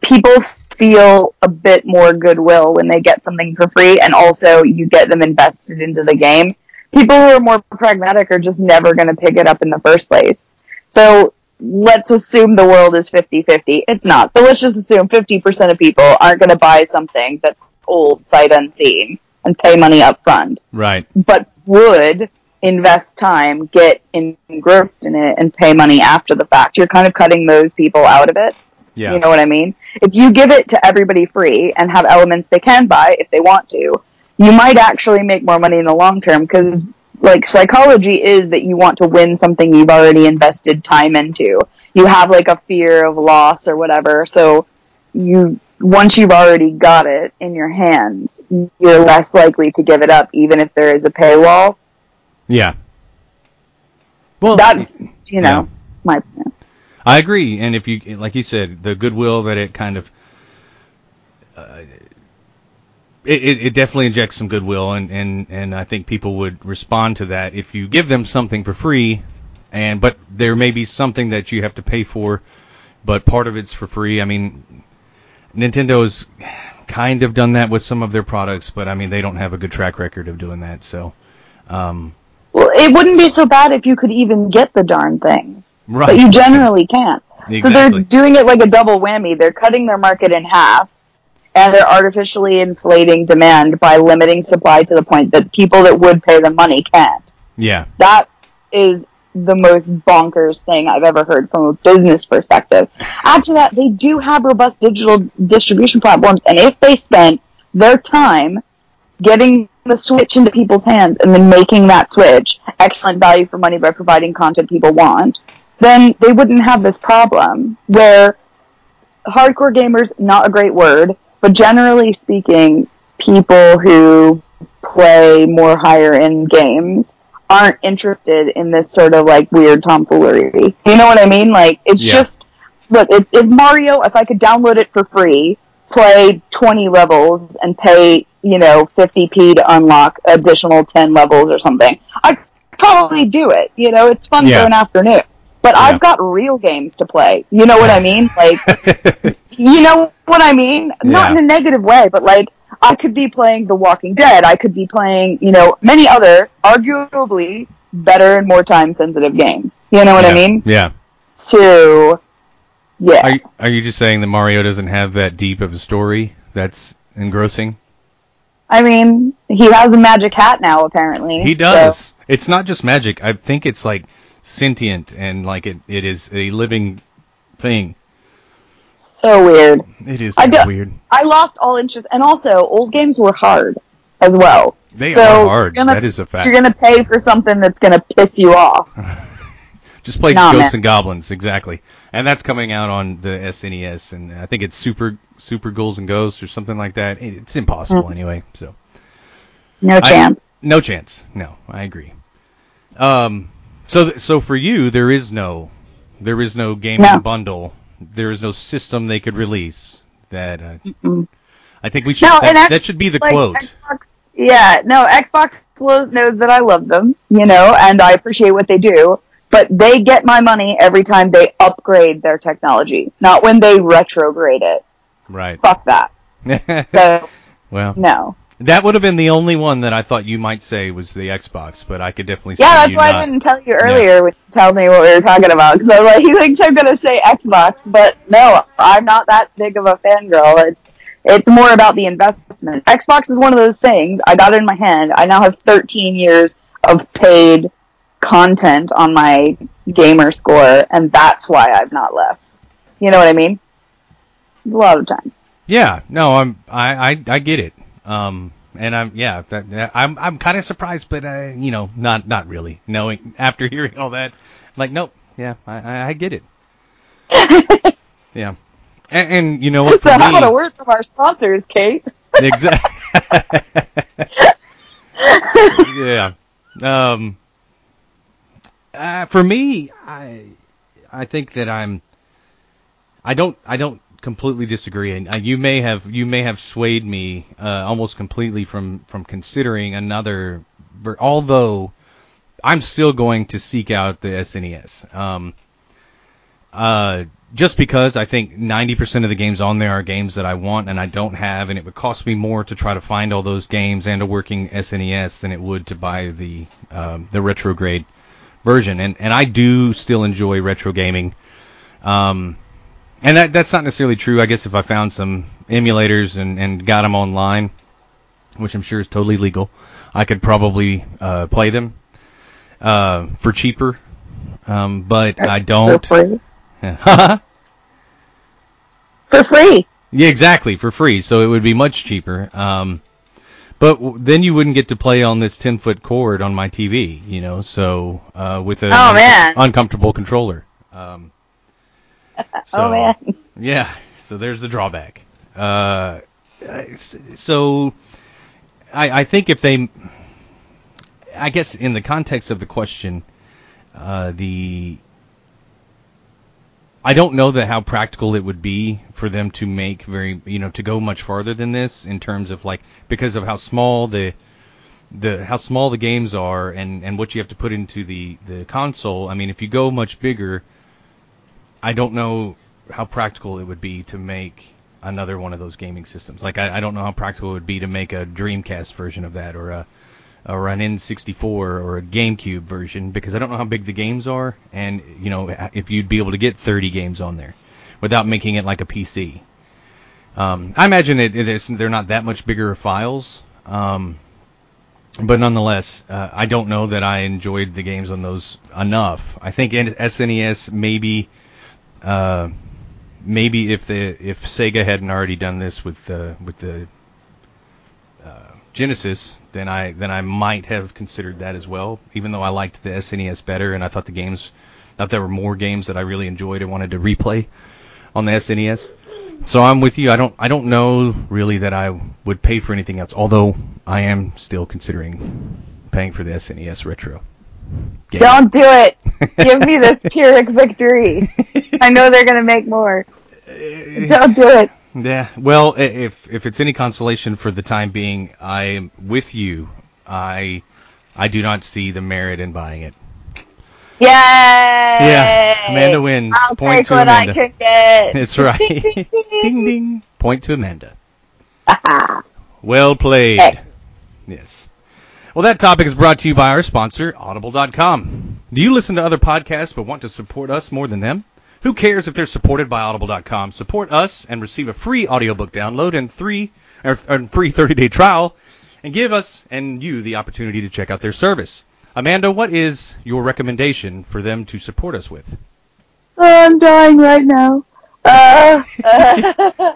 people feel a bit more goodwill when they get something for free, and also you get them invested into the game. People who are more pragmatic are just never going to pick it up in the first place. So let's assume the world is 50-50. It's not, but let's just assume 50% of people aren't going to buy something that's old, sight unseen, and pay money up front right. but would invest time, get engrossed in it, and pay money after the fact. You're kind of cutting those people out of it. Yeah, You know what I mean? If you give it to everybody free and have elements they can buy if they want to, you might actually make more money in the long term because like psychology is that you want to win something you've already invested time into. You have like a fear of loss or whatever, so you once you've already got it in your hands, you're less likely to give it up even if there is a paywall. yeah. Well, That's you know yeah. my I agree, and if you, like you said, the goodwill that it kind of, uh, it, it, it definitely injects some goodwill, and, and, and I think people would respond to that if you give them something for free, and but there may be something that you have to pay for, but part of it's for free. I mean, Nintendo's kind of done that with some of their products, but I mean they don't have a good track record of doing that, so. Um, well, it wouldn't be so bad if you could even get the darn things, right. but you generally can't. So they're doing it like a double whammy. They're cutting their market in half, and they're artificially inflating demand by limiting supply to the point that people that would pay the money can't. yeah. That is the most bonkers thing I've ever heard from a business perspective. Add to that, they do have robust digital distribution platforms, and if they spent their time getting the switch into people's hands and then making that switch excellent value for money by providing content people want, then they wouldn't have this problem where hardcore gamers, not a great word, but generally speaking, people who play more higher end games aren't interested in this sort of like weird tomfoolery. You know what I mean? Like, it's Yeah. just, look, if, if Mario, if I could download it for free, play 20 levels and pay, you know, 50p to unlock additional 10 levels or something, I'd probably do it. You know, it's fun Yeah. for an afternoon. But Yeah. I've got real games to play. You know what I mean? Like, you know what I mean? Not in a negative way, but like, I could be playing The Walking Dead. I could be playing, you know, many other, arguably better and more time sensitive games. You know what I mean? Yeah. So, yeah. Are you, are you just saying that Mario doesn't have that deep of a story that's engrossing? I mean, he has a magic hat now, apparently. He so- does. It's not just magic. I think it's like sentient and like it, it is a living thing. So, weird. It is I do- weird. I lost all interest, and also, old games were hard as well. They So, are hard. gonna- that is a fact. You're gonna pay for something that's gonna piss you off. Just play Nah, Ghosts man. and Goblins, exactly. And that's coming out on the SNES, and I think it's Super Super Ghouls and Ghosts or something like that. It, it's impossible Mm. anyway. So No I- chance. no chance. No, I agree. Um, so th- so for you, there is no there is no gaming No. bundle. There is no system they could release that. Uh, I think we should. No, that, that should be the like, quote. Xbox, yeah, no, Xbox knows that I love them, you know, and I appreciate what they do, but they get my money every time they upgrade their technology, not when they retrograde it. Right. Fuck that. So, well, no. That would have been the only one that I thought you might say was the Xbox, but I could definitely. Yeah, that's why not. I didn't tell you earlier when you told me what we were talking about, because I was like, he thinks I'm gonna say Xbox, but no, I'm not that big of a fangirl. It's, it's more about the investment. Xbox is one of those things, I got it in my hand, I now have 13 years of paid content on my gamer score, and that's why I've not left. You know what I mean? A lot of time. Yeah, no, I'm I I, I get it. Um, and I'm yeah, that, I'm I'm kind of surprised, but uh, you know, not not really. Knowing after hearing all that, like, nope, yeah, I I, get it. yeah, and, and you know what? So how me, about a word from our sponsors, Kate? exactly. yeah. Um. Uh, for me, I I think that I'm. I don't. I don't completely disagree, and uh, you may have you may have swayed me uh, almost completely from from considering another. Although I'm still going to seek out the SNES. Um. Uh, just because I think 90% of the games on there are games that I want and I don't have, and it would cost me more to try to find all those games and a working SNES than it would to buy the um, the retrograde version. And and I do still enjoy retro gaming. Um, and that that's not necessarily true. I guess if I found some emulators and and got them online, which I'm sure is totally legal, I could probably uh, play them uh, for cheaper. Um, but I don't. For free. Yeah. For free. Yeah, exactly, for free. So it would be much cheaper. Um, but w- then you wouldn't get to play on this 10 foot cord on my TV, you know, so, uh, with an Oh, uncomfortable controller. Um, so, oh man. Yeah, so there's the drawback. Uh, so I, I think if they, I guess in the context of the question, uh, the I don't know that how practical it would be for them to make very, you know, to go much farther than this in terms of like because of how small the the how small the games are and and what you have to put into the the console. I mean, if you go much bigger, I don't know how practical it would be to make another one of those gaming systems. Like I, I don't know how practical it would be to make a Dreamcast version of that or a or an N64 or a GameCube version because I don't know how big the games are and you know if you'd be able to get 30 games on there without making it like a PC. Um, I imagine it, they're not that much bigger files, um, but nonetheless, uh, I don't know that I enjoyed the games on those enough. I think in SNES maybe, uh, maybe if the if Sega hadn't already done this with the with the uh, Genesis, then I then I might have considered that as well. Even though I liked the SNES better, and I thought the games, thought there were more games that I really enjoyed and wanted to replay on the SNES. So I'm with you. I don't I don't know really that I would pay for anything else. Although I am still considering paying for the SNES retro. Game. Don't do it. Give me this Pyrrhic victory. I know they're gonna make more. Don't do it. Yeah. Well, if if it's any consolation for the time being, I am with you. I I do not see the merit in buying it. Yay! Yeah, Amanda wins. I'll Point take to what Amanda. I can get. That's right. Ding, ding, ding. ding ding. Point to Amanda. Well played. Yes. Well, that topic is brought to you by our sponsor, Audible.com. Do you listen to other podcasts but want to support us more than them? Who cares if they're supported by Audible.com? Support us and receive a free audiobook download and three or, or free 30-day trial, and give us and you the opportunity to check out their service. Amanda, what is your recommendation for them to support us with? Oh, I'm dying right now. Uh,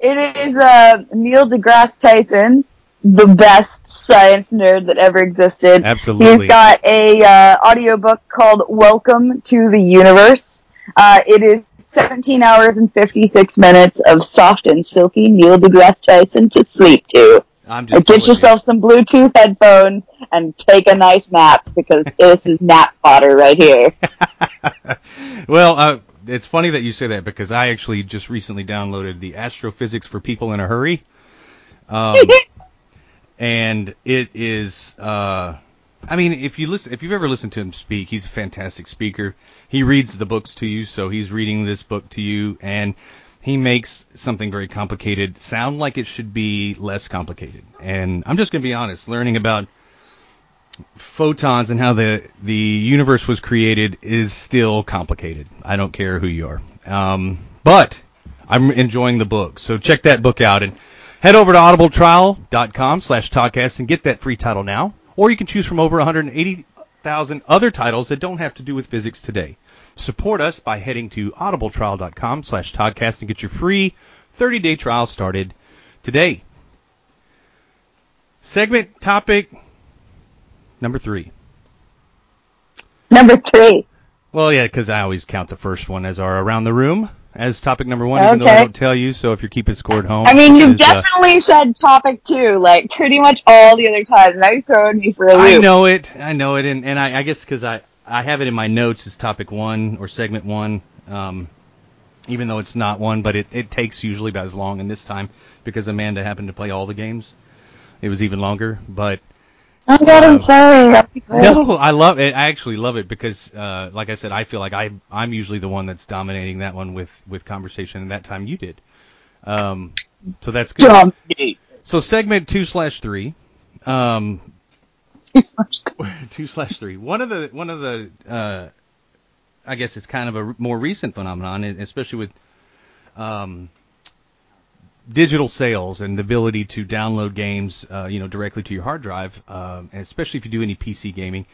it is uh, Neil deGrasse Tyson, the best science nerd that ever existed. Absolutely. He's got a uh, audiobook called Welcome to the Universe. Uh, it is 17 hours and 56 minutes of soft and silky Neil deGrasse Tyson to sleep to. I'm Uh, just Get telling yourself some Bluetooth headphones and take a nice nap because this is nap fodder right here. well, uh, it's funny that you say that because I actually just recently downloaded the Astrophysics for People in a Hurry. Um, and it is uh I mean if you listen if you've ever listened to him speak he's a fantastic speaker. He reads the books to you so he's reading this book to you. And he makes something very complicated sound like it should be less complicated. And I'm just going to be honest learning about photons and how the the universe was created is still complicated. I don't care who you are. Um but I'm enjoying the book so check that book out. And Head over to audibletrial.com slash podcast and get that free title now. Or you can choose from over 180,000 other titles that don't have to do with physics today. Support us by heading to audibletrial.com slash podcast and get your free 30-day trial started today. Segment topic number three. Number three. Well, yeah, because I always count the first one as our around the room as topic number one, even though I don't tell you. So if you're keeping score at home, I mean, you've is, uh, definitely said topic two, like pretty much all the other times. Now you're throwing me for a I loop. I know it. I know it, and, and I, I guess because I, I have it in my notes as topic one or segment one, um, even though it's not one, but it, it takes usually about as long. And this time, because Amanda happened to play all the games, it was even longer. But Oh god, I'm sorry. Be great. no, I love it. I actually love it because, uh, like I said, I feel like I I'm usually the one that's dominating that one with with conversation, and that time you did. Um, so that's good. So segment two slash three. Um, two slash three. One of the one of the uh, I guess it's kind of a more recent phenomenon, especially with um, digital sales and the ability to download games, uh, you know, directly to your hard drive, um, and especially if you do any PC gaming,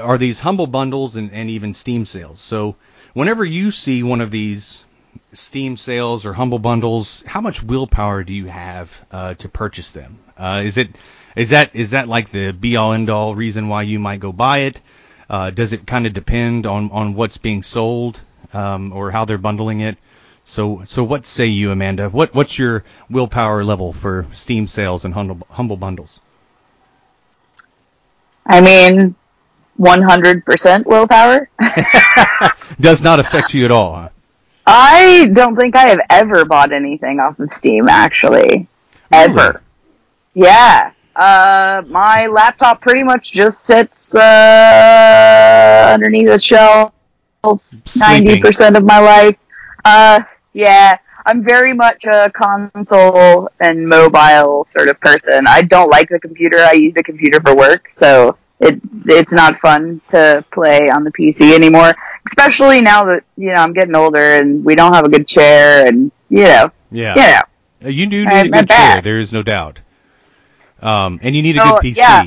are these humble bundles and, and even Steam sales. So whenever you see one of these Steam sales or humble bundles, how much willpower do you have uh, to purchase them? Uh, is it is that is that like the be all end all reason why you might go buy it? Uh, does it kind of depend on, on what's being sold um, or how they're bundling it? So so what say you, Amanda? What what's your willpower level for Steam sales and humble humble bundles? I mean, 100% willpower. Does not affect you at all. Huh? I don't think I have ever bought anything off of Steam, actually. Ever. Yeah. Uh, my laptop pretty much just sits, uh, underneath a shelf ninety percent of my life. Uh, yeah, I'm very much a console and mobile sort of person. I don't like the computer. I use the computer for work, so it it's not fun to play on the PC anymore. Especially now that you know I'm getting older and we don't have a good chair, and you know, Yeah. you know. Uh, You do need I'm a good chair. There is no doubt. Um, and you need a good PC. yeah.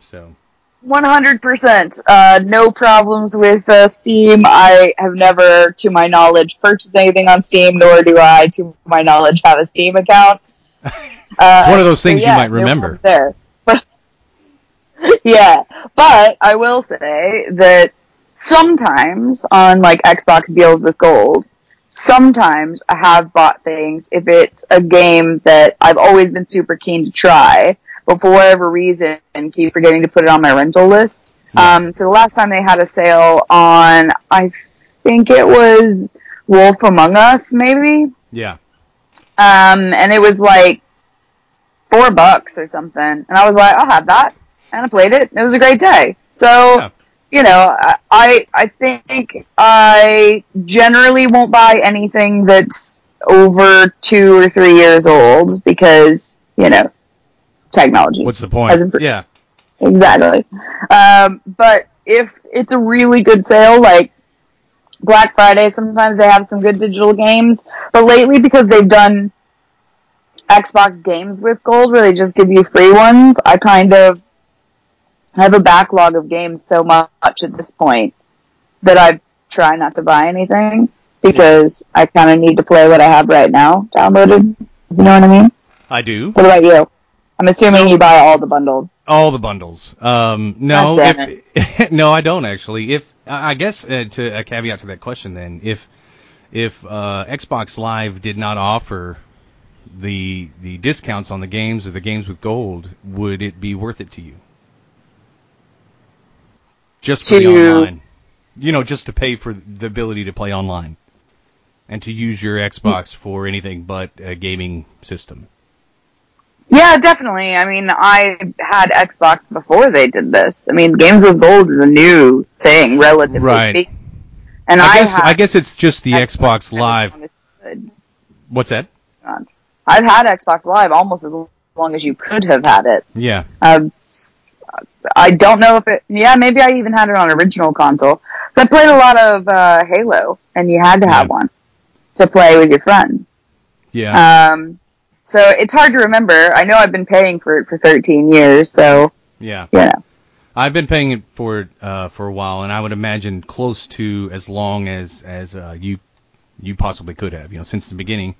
So One hundred percent. Uh, no problems with uh, Steam. I have never, to my knowledge, purchased anything on Steam, nor do I, to my knowledge, have a Steam account. Uh, One of those so things you might remember. there, but yeah. But I will say that sometimes on like Xbox deals with gold, sometimes I have bought things if it's a game that I've always been super keen to try, but for whatever reason keep forgetting to put it on my rental list. Yeah. Um, so the last time they had a sale on, I think it was Wolf Among Us, maybe. yeah. Um, and it was like four bucks or something. And I was like, I'll have that. And I played it. and It was a great day. So, Yeah. you know, I I think I generally won't buy anything that's over two or three years old because you know technology. What's the point? Yeah, exactly. Um, but if it's a really good sale, like Black Friday, sometimes they have some good digital games. But lately, because they've done Xbox games with gold where they just give you free ones, I kind of have a backlog of games so much at this point that I try not to buy anything because I kind of need to play what I have right now downloaded. You know what I mean? I do. What about you? I'm assuming so, you buy all the bundles. All the bundles. Um, no, if, no, I don't actually. If I guess uh, to a caveat to that question, then if if uh, Xbox Live did not offer the the discounts on the games or the games with gold, would it be worth it to you? Just for to, the online, you know, just to pay for the ability to play online and to use your Xbox for anything but a gaming system. Yeah, definitely. I mean, I had Xbox before they did this. I mean, Games with Gold is a new thing, relatively right. speaking. And I, I guess I guess it's just the Xbox, Xbox Live. What's that? I've had Xbox Live almost as long as you could have had it. Yeah. Um, I don't know if it. Yeah, maybe I even had it on original console. So I played a lot of uh, Halo, and you had to have yeah. one to play with your friends. Yeah. Um, so it's hard to remember. I know I've been paying for it for 13 years, so yeah, yeah. I've been paying it for uh, for a while, and I would imagine close to as long as as uh, you you possibly could have, you know, since the beginning.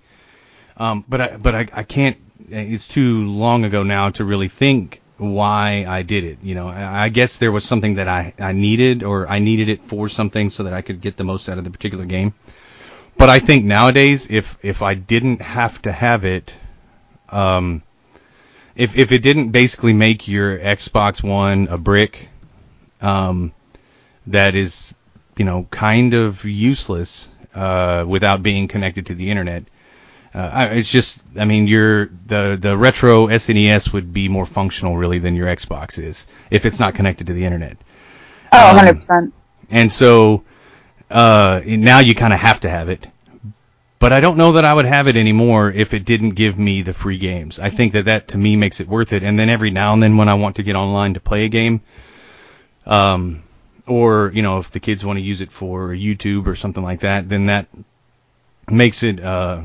Um, but I but I, I can't. It's too long ago now to really think why I did it. You know, I, I guess there was something that I I needed, or I needed it for something so that I could get the most out of the particular game. But I think nowadays, if if I didn't have to have it um, if if it didn't basically make your Xbox One a brick, um, that is, you know, kind of useless uh, without being connected to the internet. Uh, it's just, I mean, your the the retro SNES would be more functional really than your Xbox is if it's not connected to the internet. Oh, 100 um, percent. And so uh, now you kind of have to have it. But I don't know that I would have it anymore if it didn't give me the free games. I think that that to me makes it worth it. And then every now and then when I want to get online to play a game, um, or you know if the kids want to use it for YouTube or something like that, then that makes it uh,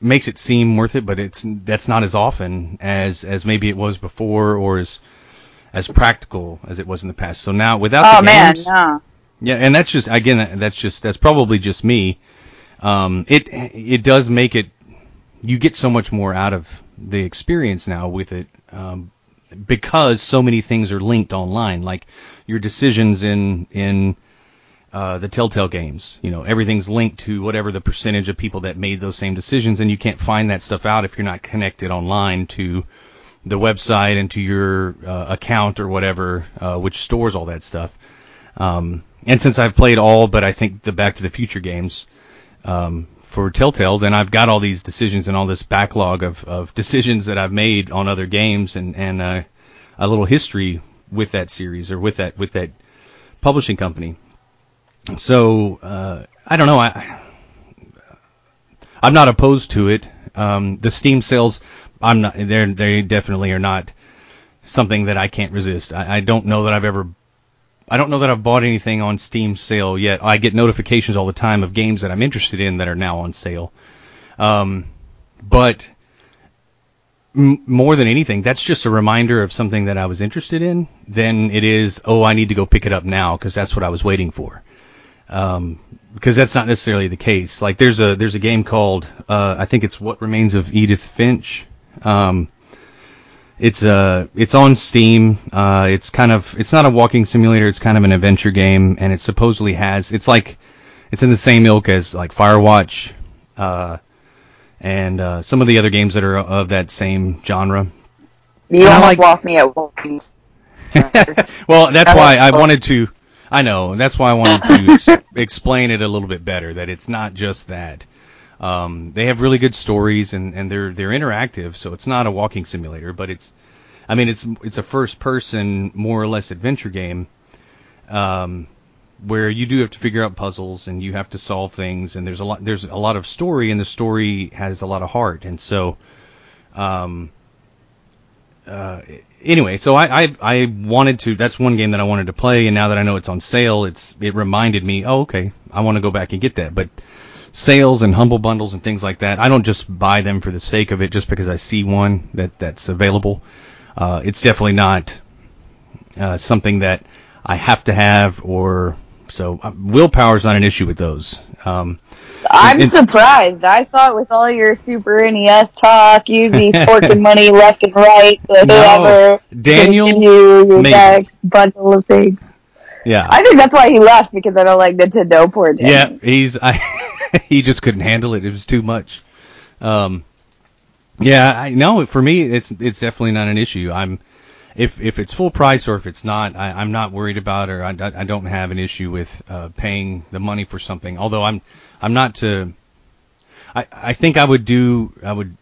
makes it seem worth it. But it's that's not as often as as maybe it was before, or as as practical as it was in the past. So now without oh, the games, no. yeah, and that's just again that's just that's probably just me um, it it does make it you get so much more out of the experience now with it um, because so many things are linked online, like your decisions in in uh, the Telltale games. You know, everything's linked to whatever the percentage of people that made those same decisions, and you can't find that stuff out if you're not connected online to the website and to your uh, account or whatever, uh, which stores all that stuff. Um, and since I've played all, but I think the Back to the Future games, um, for Telltale, then I've got all these decisions and all this backlog of, of decisions that I've made on other games and and uh, a little history with that series or with that with that publishing company. So uh, I don't know. I I'm not opposed to it. Um, the Steam sales, I'm not. They they definitely are not something that I can't resist. I, I don't know that I've ever I don't know that I've bought anything on Steam sale yet. I get notifications all the time of games that I'm interested in that are now on sale. Um, but m- more than anything, that's just a reminder of something that I was interested in. Then it is, oh, I need to go pick it up now because that's what I was waiting for. Um, because that's not necessarily the case. Like there's a there's a game called uh, I think it's What Remains of Edith Finch. Um, it's uh it's on Steam. Uh, it's kind of it's not a walking simulator. It's kind of an adventure game, and it supposedly has it's like it's in the same ilk as like Firewatch, uh, and uh, some of the other games that are of that same genre. You almost like, lost me at walking. well, that's why I wanted to. I know that's why I wanted to ex- explain it a little bit better. That it's not just that. Um, they have really good stories and, and they're they're interactive, so it's not a walking simulator, but it's I mean it's it's a first person more or less adventure game. um, where you do have to figure out puzzles and you have to solve things, and there's a lot there's a lot of story, and the story has a lot of heart, and so. Um, uh, anyway, so I, I I wanted to. That's one game that I wanted to play, and now that I know it's on sale, it's it reminded me. Oh, okay, I want to go back and get that. But sales and humble bundles and things like that, I don't just buy them for the sake of it, just because I see one that that's available. Uh, it's definitely not uh, something that I have to have, or so uh, willpower is not an issue with those. Um, I'm and- surprised. I thought with all your Super NES talk, you'd be forking money left and right to No. whoever Daniel, you your next bundle of things. yeah, I think that's why he left because I don't like Nintendo poor Daniel. Yeah, he's I he just couldn't handle it. It was too much. Um, yeah, I no, for me it's it's definitely not an issue. I'm if if it's full price or if it's not, I, I'm not worried about. Or I, I don't have an issue with uh, paying the money for something. Although I'm I'm not to. I I think I would do I would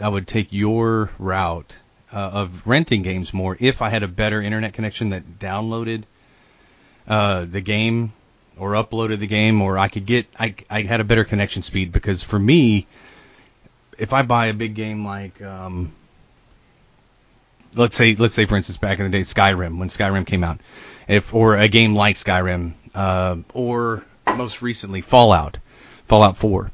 I would take your route uh, of renting games more if I had a better internet connection that downloaded uh, the game or uploaded the game, or I could get I, I had a better connection speed because for me, if I buy a big game like um, let's say let's say for instance back in the day Skyrim when Skyrim came out, if or a game like Skyrim uh, or most recently Fallout, Fallout 4.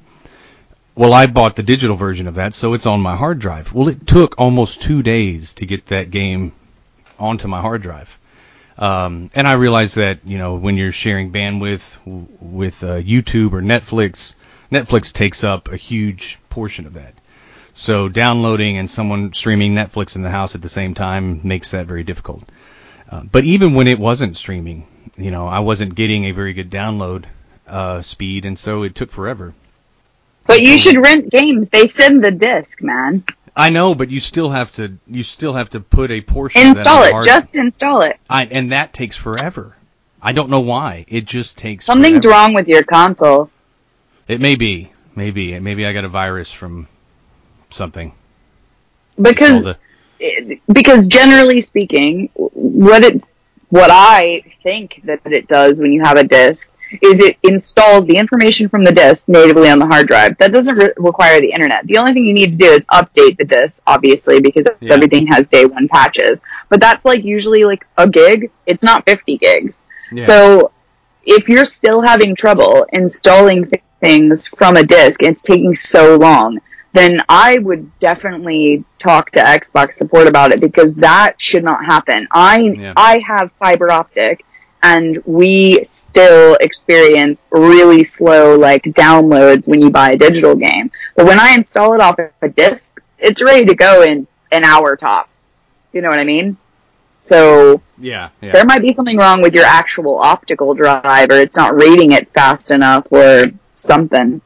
Well, I bought the digital version of that, so it's on my hard drive. Well, it took almost two days to get that game onto my hard drive. Um, and I realize that you know when you're sharing bandwidth with uh, YouTube or Netflix, Netflix takes up a huge portion of that. So downloading and someone streaming Netflix in the house at the same time makes that very difficult. Uh, but even when it wasn't streaming, you know, I wasn't getting a very good download uh, speed, and so it took forever. But you should rent games. They send the disc, man. I know, but you still have to you still have to put a portion Install it. hard- Just install it. I, and that takes forever. I don't know why. It just takes Something's forever. wrong with your console. It may be, maybe, maybe I got a virus from something. Because because generally speaking, what it's what I think that it does when you have a disk is it installs the information from the disk natively on the hard drive. That doesn't re- require the internet. The only thing you need to do is update the disk, obviously, because Yeah. everything has day one patches. But that's like usually like a gig. It's not 50 gigs. yeah. So if you're still having trouble installing th- things from a disk and it's taking so long, then I would definitely talk to Xbox support about it because that should not happen. I Yeah. I have fiber optic and we still experience really slow like downloads when you buy a digital game. But when I install it off a disk, it's ready to go in an hour tops. You know what I mean? So yeah, yeah. there might be something wrong with your actual optical drive or it's not reading it fast enough or something.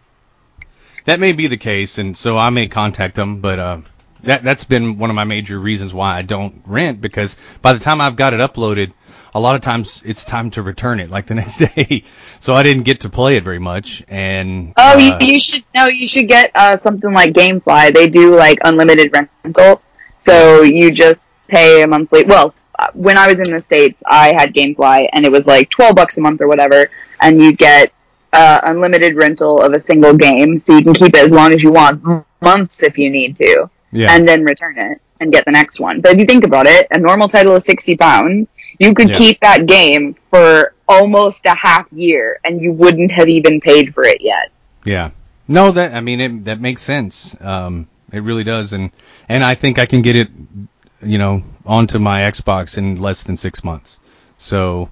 That may be the case, and so I may contact them. But uh, that that's been one of my major reasons why I don't rent because by the time I've got it uploaded, a lot of times it's time to return it like the next day. so I didn't get to play it very much. And Oh, uh, you, you should no, you should get uh, something like GameFly. They do like unlimited rental, so you just pay a monthly. Well, uh, when I was in the states, I had GameFly, and it was like twelve bucks a month or whatever, and you get uh, unlimited rental of a single game, so you can keep it as long as you want, months if you need to, yeah, and then return it and get the next one. But if you think about it, a normal title is sixty pounds. You could Yeah. keep that game for almost a half year, and you wouldn't have even paid for it yet. yeah. No, that I mean it, that makes sense. Um, it really does, and and I think I can get it, you know, onto my Xbox in less than six months. So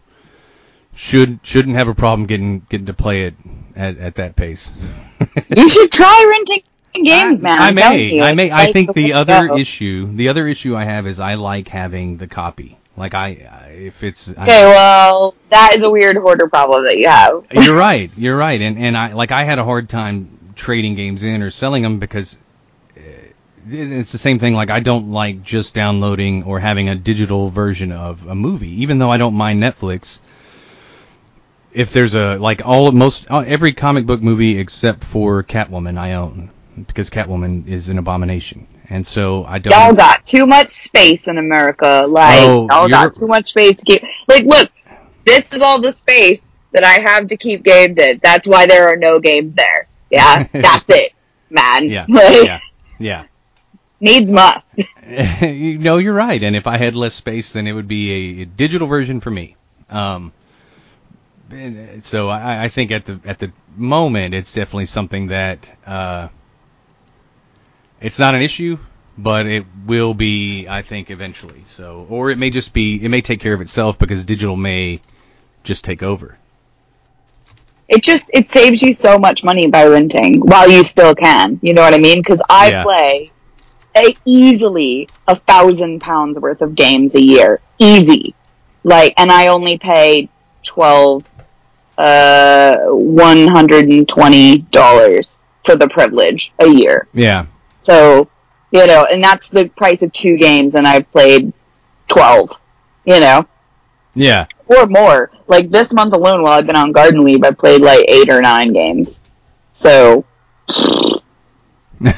should shouldn't have a problem getting getting to play it at, at that pace. You should try renting games, man. I may. you, I may. I think way the other issue, the other issue I have is I like having the copy. Like I, I- if it's. I- Okay, well, that is a weird hoarder problem that you have. you're right. You're right. And and I like I had a hard time trading games in or selling them because uh, it's the same thing. Like I don't like just downloading or having a digital version of a movie, even though I don't mind Netflix. If there's a like all most uh, every comic book movie except for Catwoman I own because Catwoman is an abomination, and so I don't. Y'all got too much space in America. Like, Oh, y'all got too much space to keep. Like, look, this is all the space that I have to keep games in. That's why there are no games there. Yeah, that's it, man. Yeah, Like, yeah, yeah. Needs must. you know, you're right. And if I had less space, then it would be a, a digital version for me. Um, so I, I think at the at the moment, it's definitely something that uh, it's not an issue, but it will be, I think, eventually. So, or it may just be, it may take care of itself because digital may just take over. It just it saves you so much money by renting while you still can. You know what I mean? Because I Yeah. play a, easily a thousand pounds worth of games a year, easy. Like, and I only pay twelve, uh, one hundred and twenty dollars for the privilege a year. Yeah, So, you know, and that's the price of two games, and I've played twelve. You know, yeah, or more. Like this month alone, while I've been on garden leave, I played like eight or nine games. So yeah.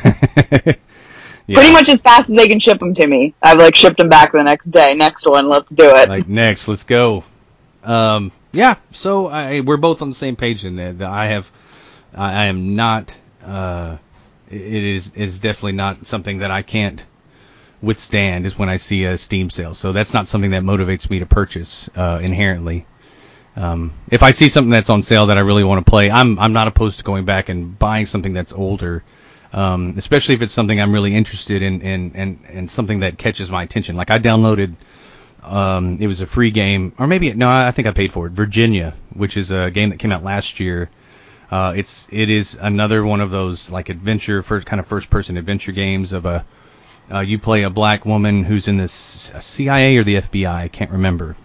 pretty much as fast as they can ship them to me, I've like shipped them back the next day. Next one, let's do it. like next let's go um yeah so I, we're both on the same page in that that i have i, I am not uh it is it is definitely not something that i can't withstand is when i see a steam sale so that's not something that motivates me to purchase uh inherently um, if I see something that's on sale that I really want to play, I'm I'm not opposed to going back and buying something that's older, um, especially if it's something I'm really interested in and and and something that catches my attention. Like I downloaded um, it was a free game, or maybe no, I think I paid for it. Virginia, which is a game that came out last year. Uh, it's it is another one of those like adventure, first kind of first person adventure games of a. Uh, you play a black woman who's in this CIA or the FBI, I can't remember,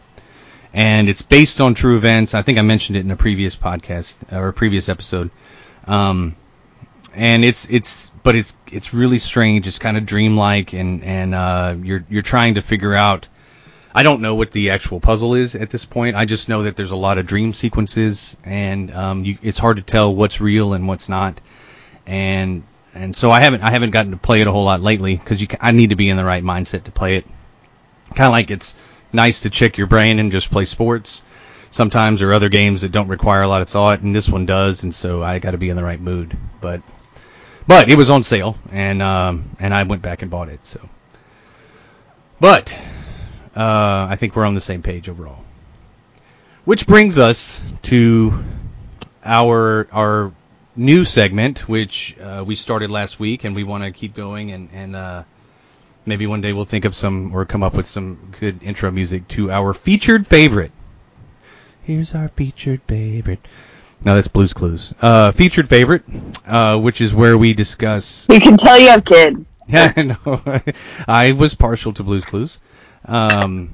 and it's based on true events. I think I mentioned it in a previous podcast or a previous episode. Um, and it's it's but it's it's really strange. It's kind of dreamlike, and and uh, you're you're trying to figure out. I don't know what the actual puzzle is at this point. I just know that there's a lot of dream sequences, and um, you, it's hard to tell what's real and what's not. And and so I haven't I haven't gotten to play it a whole lot lately because I need to be in the right mindset to play it. Kind of like it's nice to check your brain and just play sports. Sometimes are other games that don't require a lot of thought, and this one does, and so I got to be in the right mood. But but it was on sale, and um, and I went back and bought it. So, but uh, I think we're on the same page overall. Which brings us to our our new segment, which uh, we started last week, and we want to keep going, and and uh, maybe one day we'll think of some or come up with some good intro music to our featured favorite. Here's our featured favorite. No, that's Blue's Clues. Uh, featured favorite, uh, which is where we discuss You can tell you have kids. yeah, I know. I was partial to Blue's Clues. Um,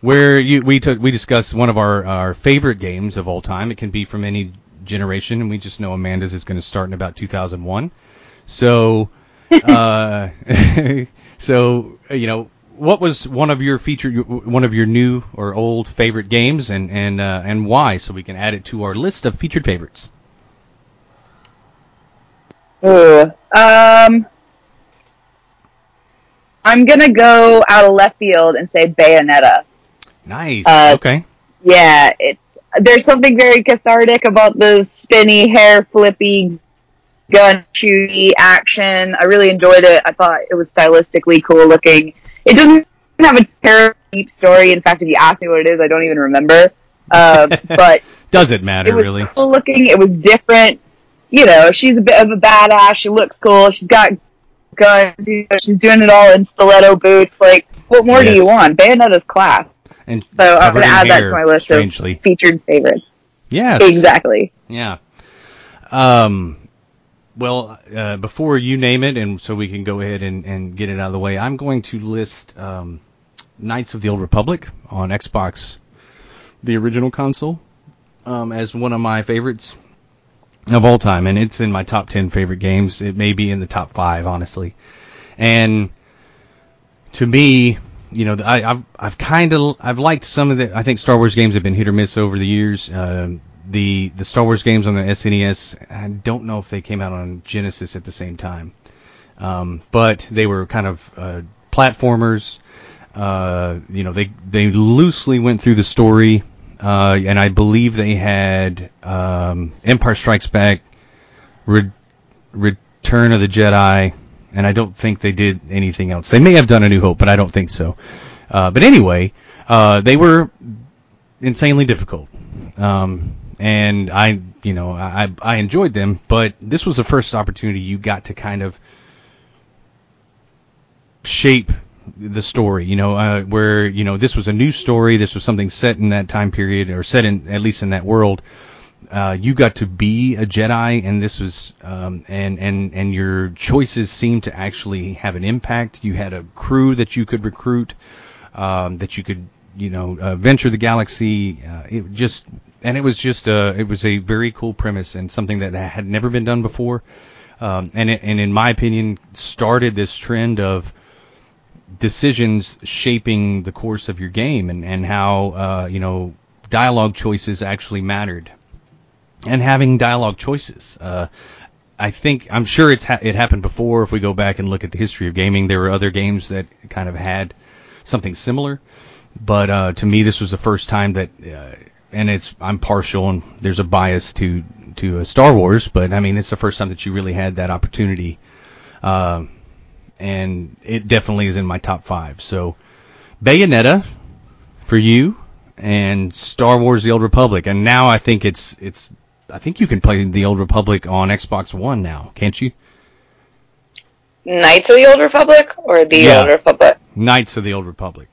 where you we took we discussed one of our our favorite games of all time. It can be from any generation, and we just know Amanda's is going to start in about 2001. So, uh, so uh, you know, what was one of your featured one of your new or old favorite games, and and uh, and why? So we can add it to our list of featured favorites. Ooh. Um, I'm gonna go out of left field and say Bayonetta. Nice. Uh, okay. Yeah, it. There's something very cathartic about the spinny, hair flippy, gun shooty action. I really enjoyed it. I thought it was stylistically cool looking. It doesn't have a terrible deep story. In fact, if you ask me what it is, I don't even remember. Uh, but Does it matter it was really? cool looking. It was different. You know, she's a bit of a badass. She looks cool. She's got guns. She's doing it all in stiletto boots. Like, what more do you want? Bayonetta's class. And So I'm going to add that to my list strangely. of featured favorites. Yes. Exactly. Yeah. Um. Well, uh, before you name it, and so we can go ahead and, and get it out of the way, I'm going to list um, Knights of the Old Republic on Xbox, the original console, um, as one of my favorites of all time, and it's in my top ten favorite games. It may be in the top five, honestly. And to me, you know, I, I've I've kind of I've liked some of the. I think Star Wars games have been hit or miss over the years. Um, the the Star Wars games on the SNES, I don't know if they came out on Genesis at the same time, um, but they were kind of uh, platformers. Uh, you know, they they loosely went through the story uh, and I believe they had um, Empire Strikes Back, Re- Return of the Jedi, and I don't think they did anything else. They may have done A New Hope, but I don't think so. Uh, but anyway, uh, they were insanely difficult. Um, and I, you know, I, I enjoyed them, but this was the first opportunity you got to kind of shape the story, you know, uh, where, you know, this was a new story, this was something set in that time period, or set in, at least in that world. Uh, you got to be a Jedi, and this was, um, and, and, and your choices seemed to actually have an impact. You had a crew that you could recruit, um, that you could, you know, uh, venture the galaxy. Uh, it just, and it was just, uh, it was a very cool premise and something that had never been done before. Um, and, it, and in my opinion, started this trend of, decisions shaping the course of your game and, and how, uh, you know, dialogue choices actually mattered. And having dialogue choices. Uh, I think, I'm sure it's ha- it happened before. If we go back and look at the history of gaming, there were other games that kind of had something similar. But, uh, to me, this was the first time that, uh, and it's, I'm partial and there's a bias to, to uh, Star Wars, but I mean, it's the first time that you really had that opportunity. Uh, and it definitely is in my top five. So, Bayonetta for you, and Star Wars: The Old Republic, and now I think it's it's I think you can play The Old Republic on Xbox One now, can't you? Knights of the Old Republic or the Yeah. Old Republic? Knights of the Old Republic.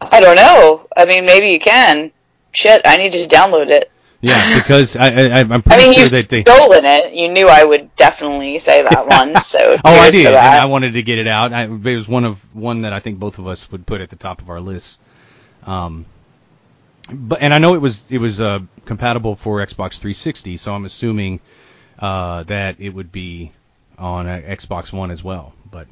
I don't know. I mean, maybe you can. Shit, I need to download it. Yeah, because I, I I'm I pretty mean, sure that they. stolen it. You knew I would definitely say that one. So Oh, I did. I wanted to get it out. I, it was one of one that I think both of us would put at the top of our list. Um, but and I know it was it was uh, compatible for Xbox 360, so I'm assuming uh, that it would be on uh, Xbox One as well. But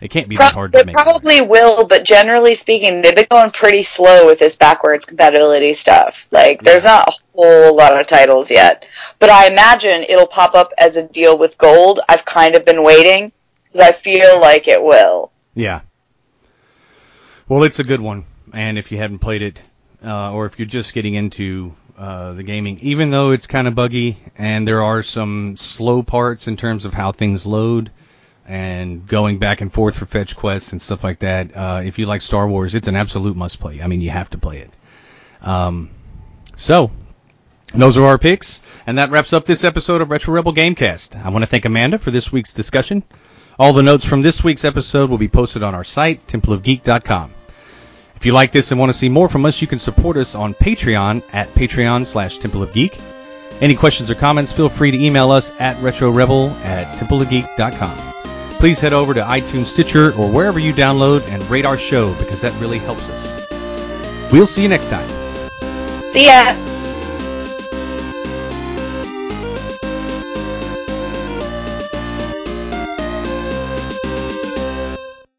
it can't be that Pro- hard to it make. probably will, but generally speaking, they've been going pretty slow with this backwards compatibility stuff. Like, there's not a whole lot of titles yet. But I imagine it'll pop up as a deal with gold. I've kind of been waiting because I feel like it will. Yeah. Well, it's a good one, and if you haven't played it, uh, or if you're just getting into uh, the gaming, even though it's kind of buggy and there are some slow parts in terms of how things load and going back and forth for fetch quests and stuff like that, uh, if you like Star Wars, it's an absolute must play. I mean, you have to play it. Um, so, those are our picks, and that wraps up this episode of Retro Rebel Gamecast. I want to thank Amanda for this week's discussion. All the notes from this week's episode will be posted on our site, templeofgeek.com. If you like this and want to see more from us, you can support us on Patreon at patreon slash templeofgeek. Any questions or comments, feel free to email us at retrorebel at templeofgeek.com. Please head over to iTunes, Stitcher, or wherever you download and rate our show because that really helps us. We'll see you next time. See ya!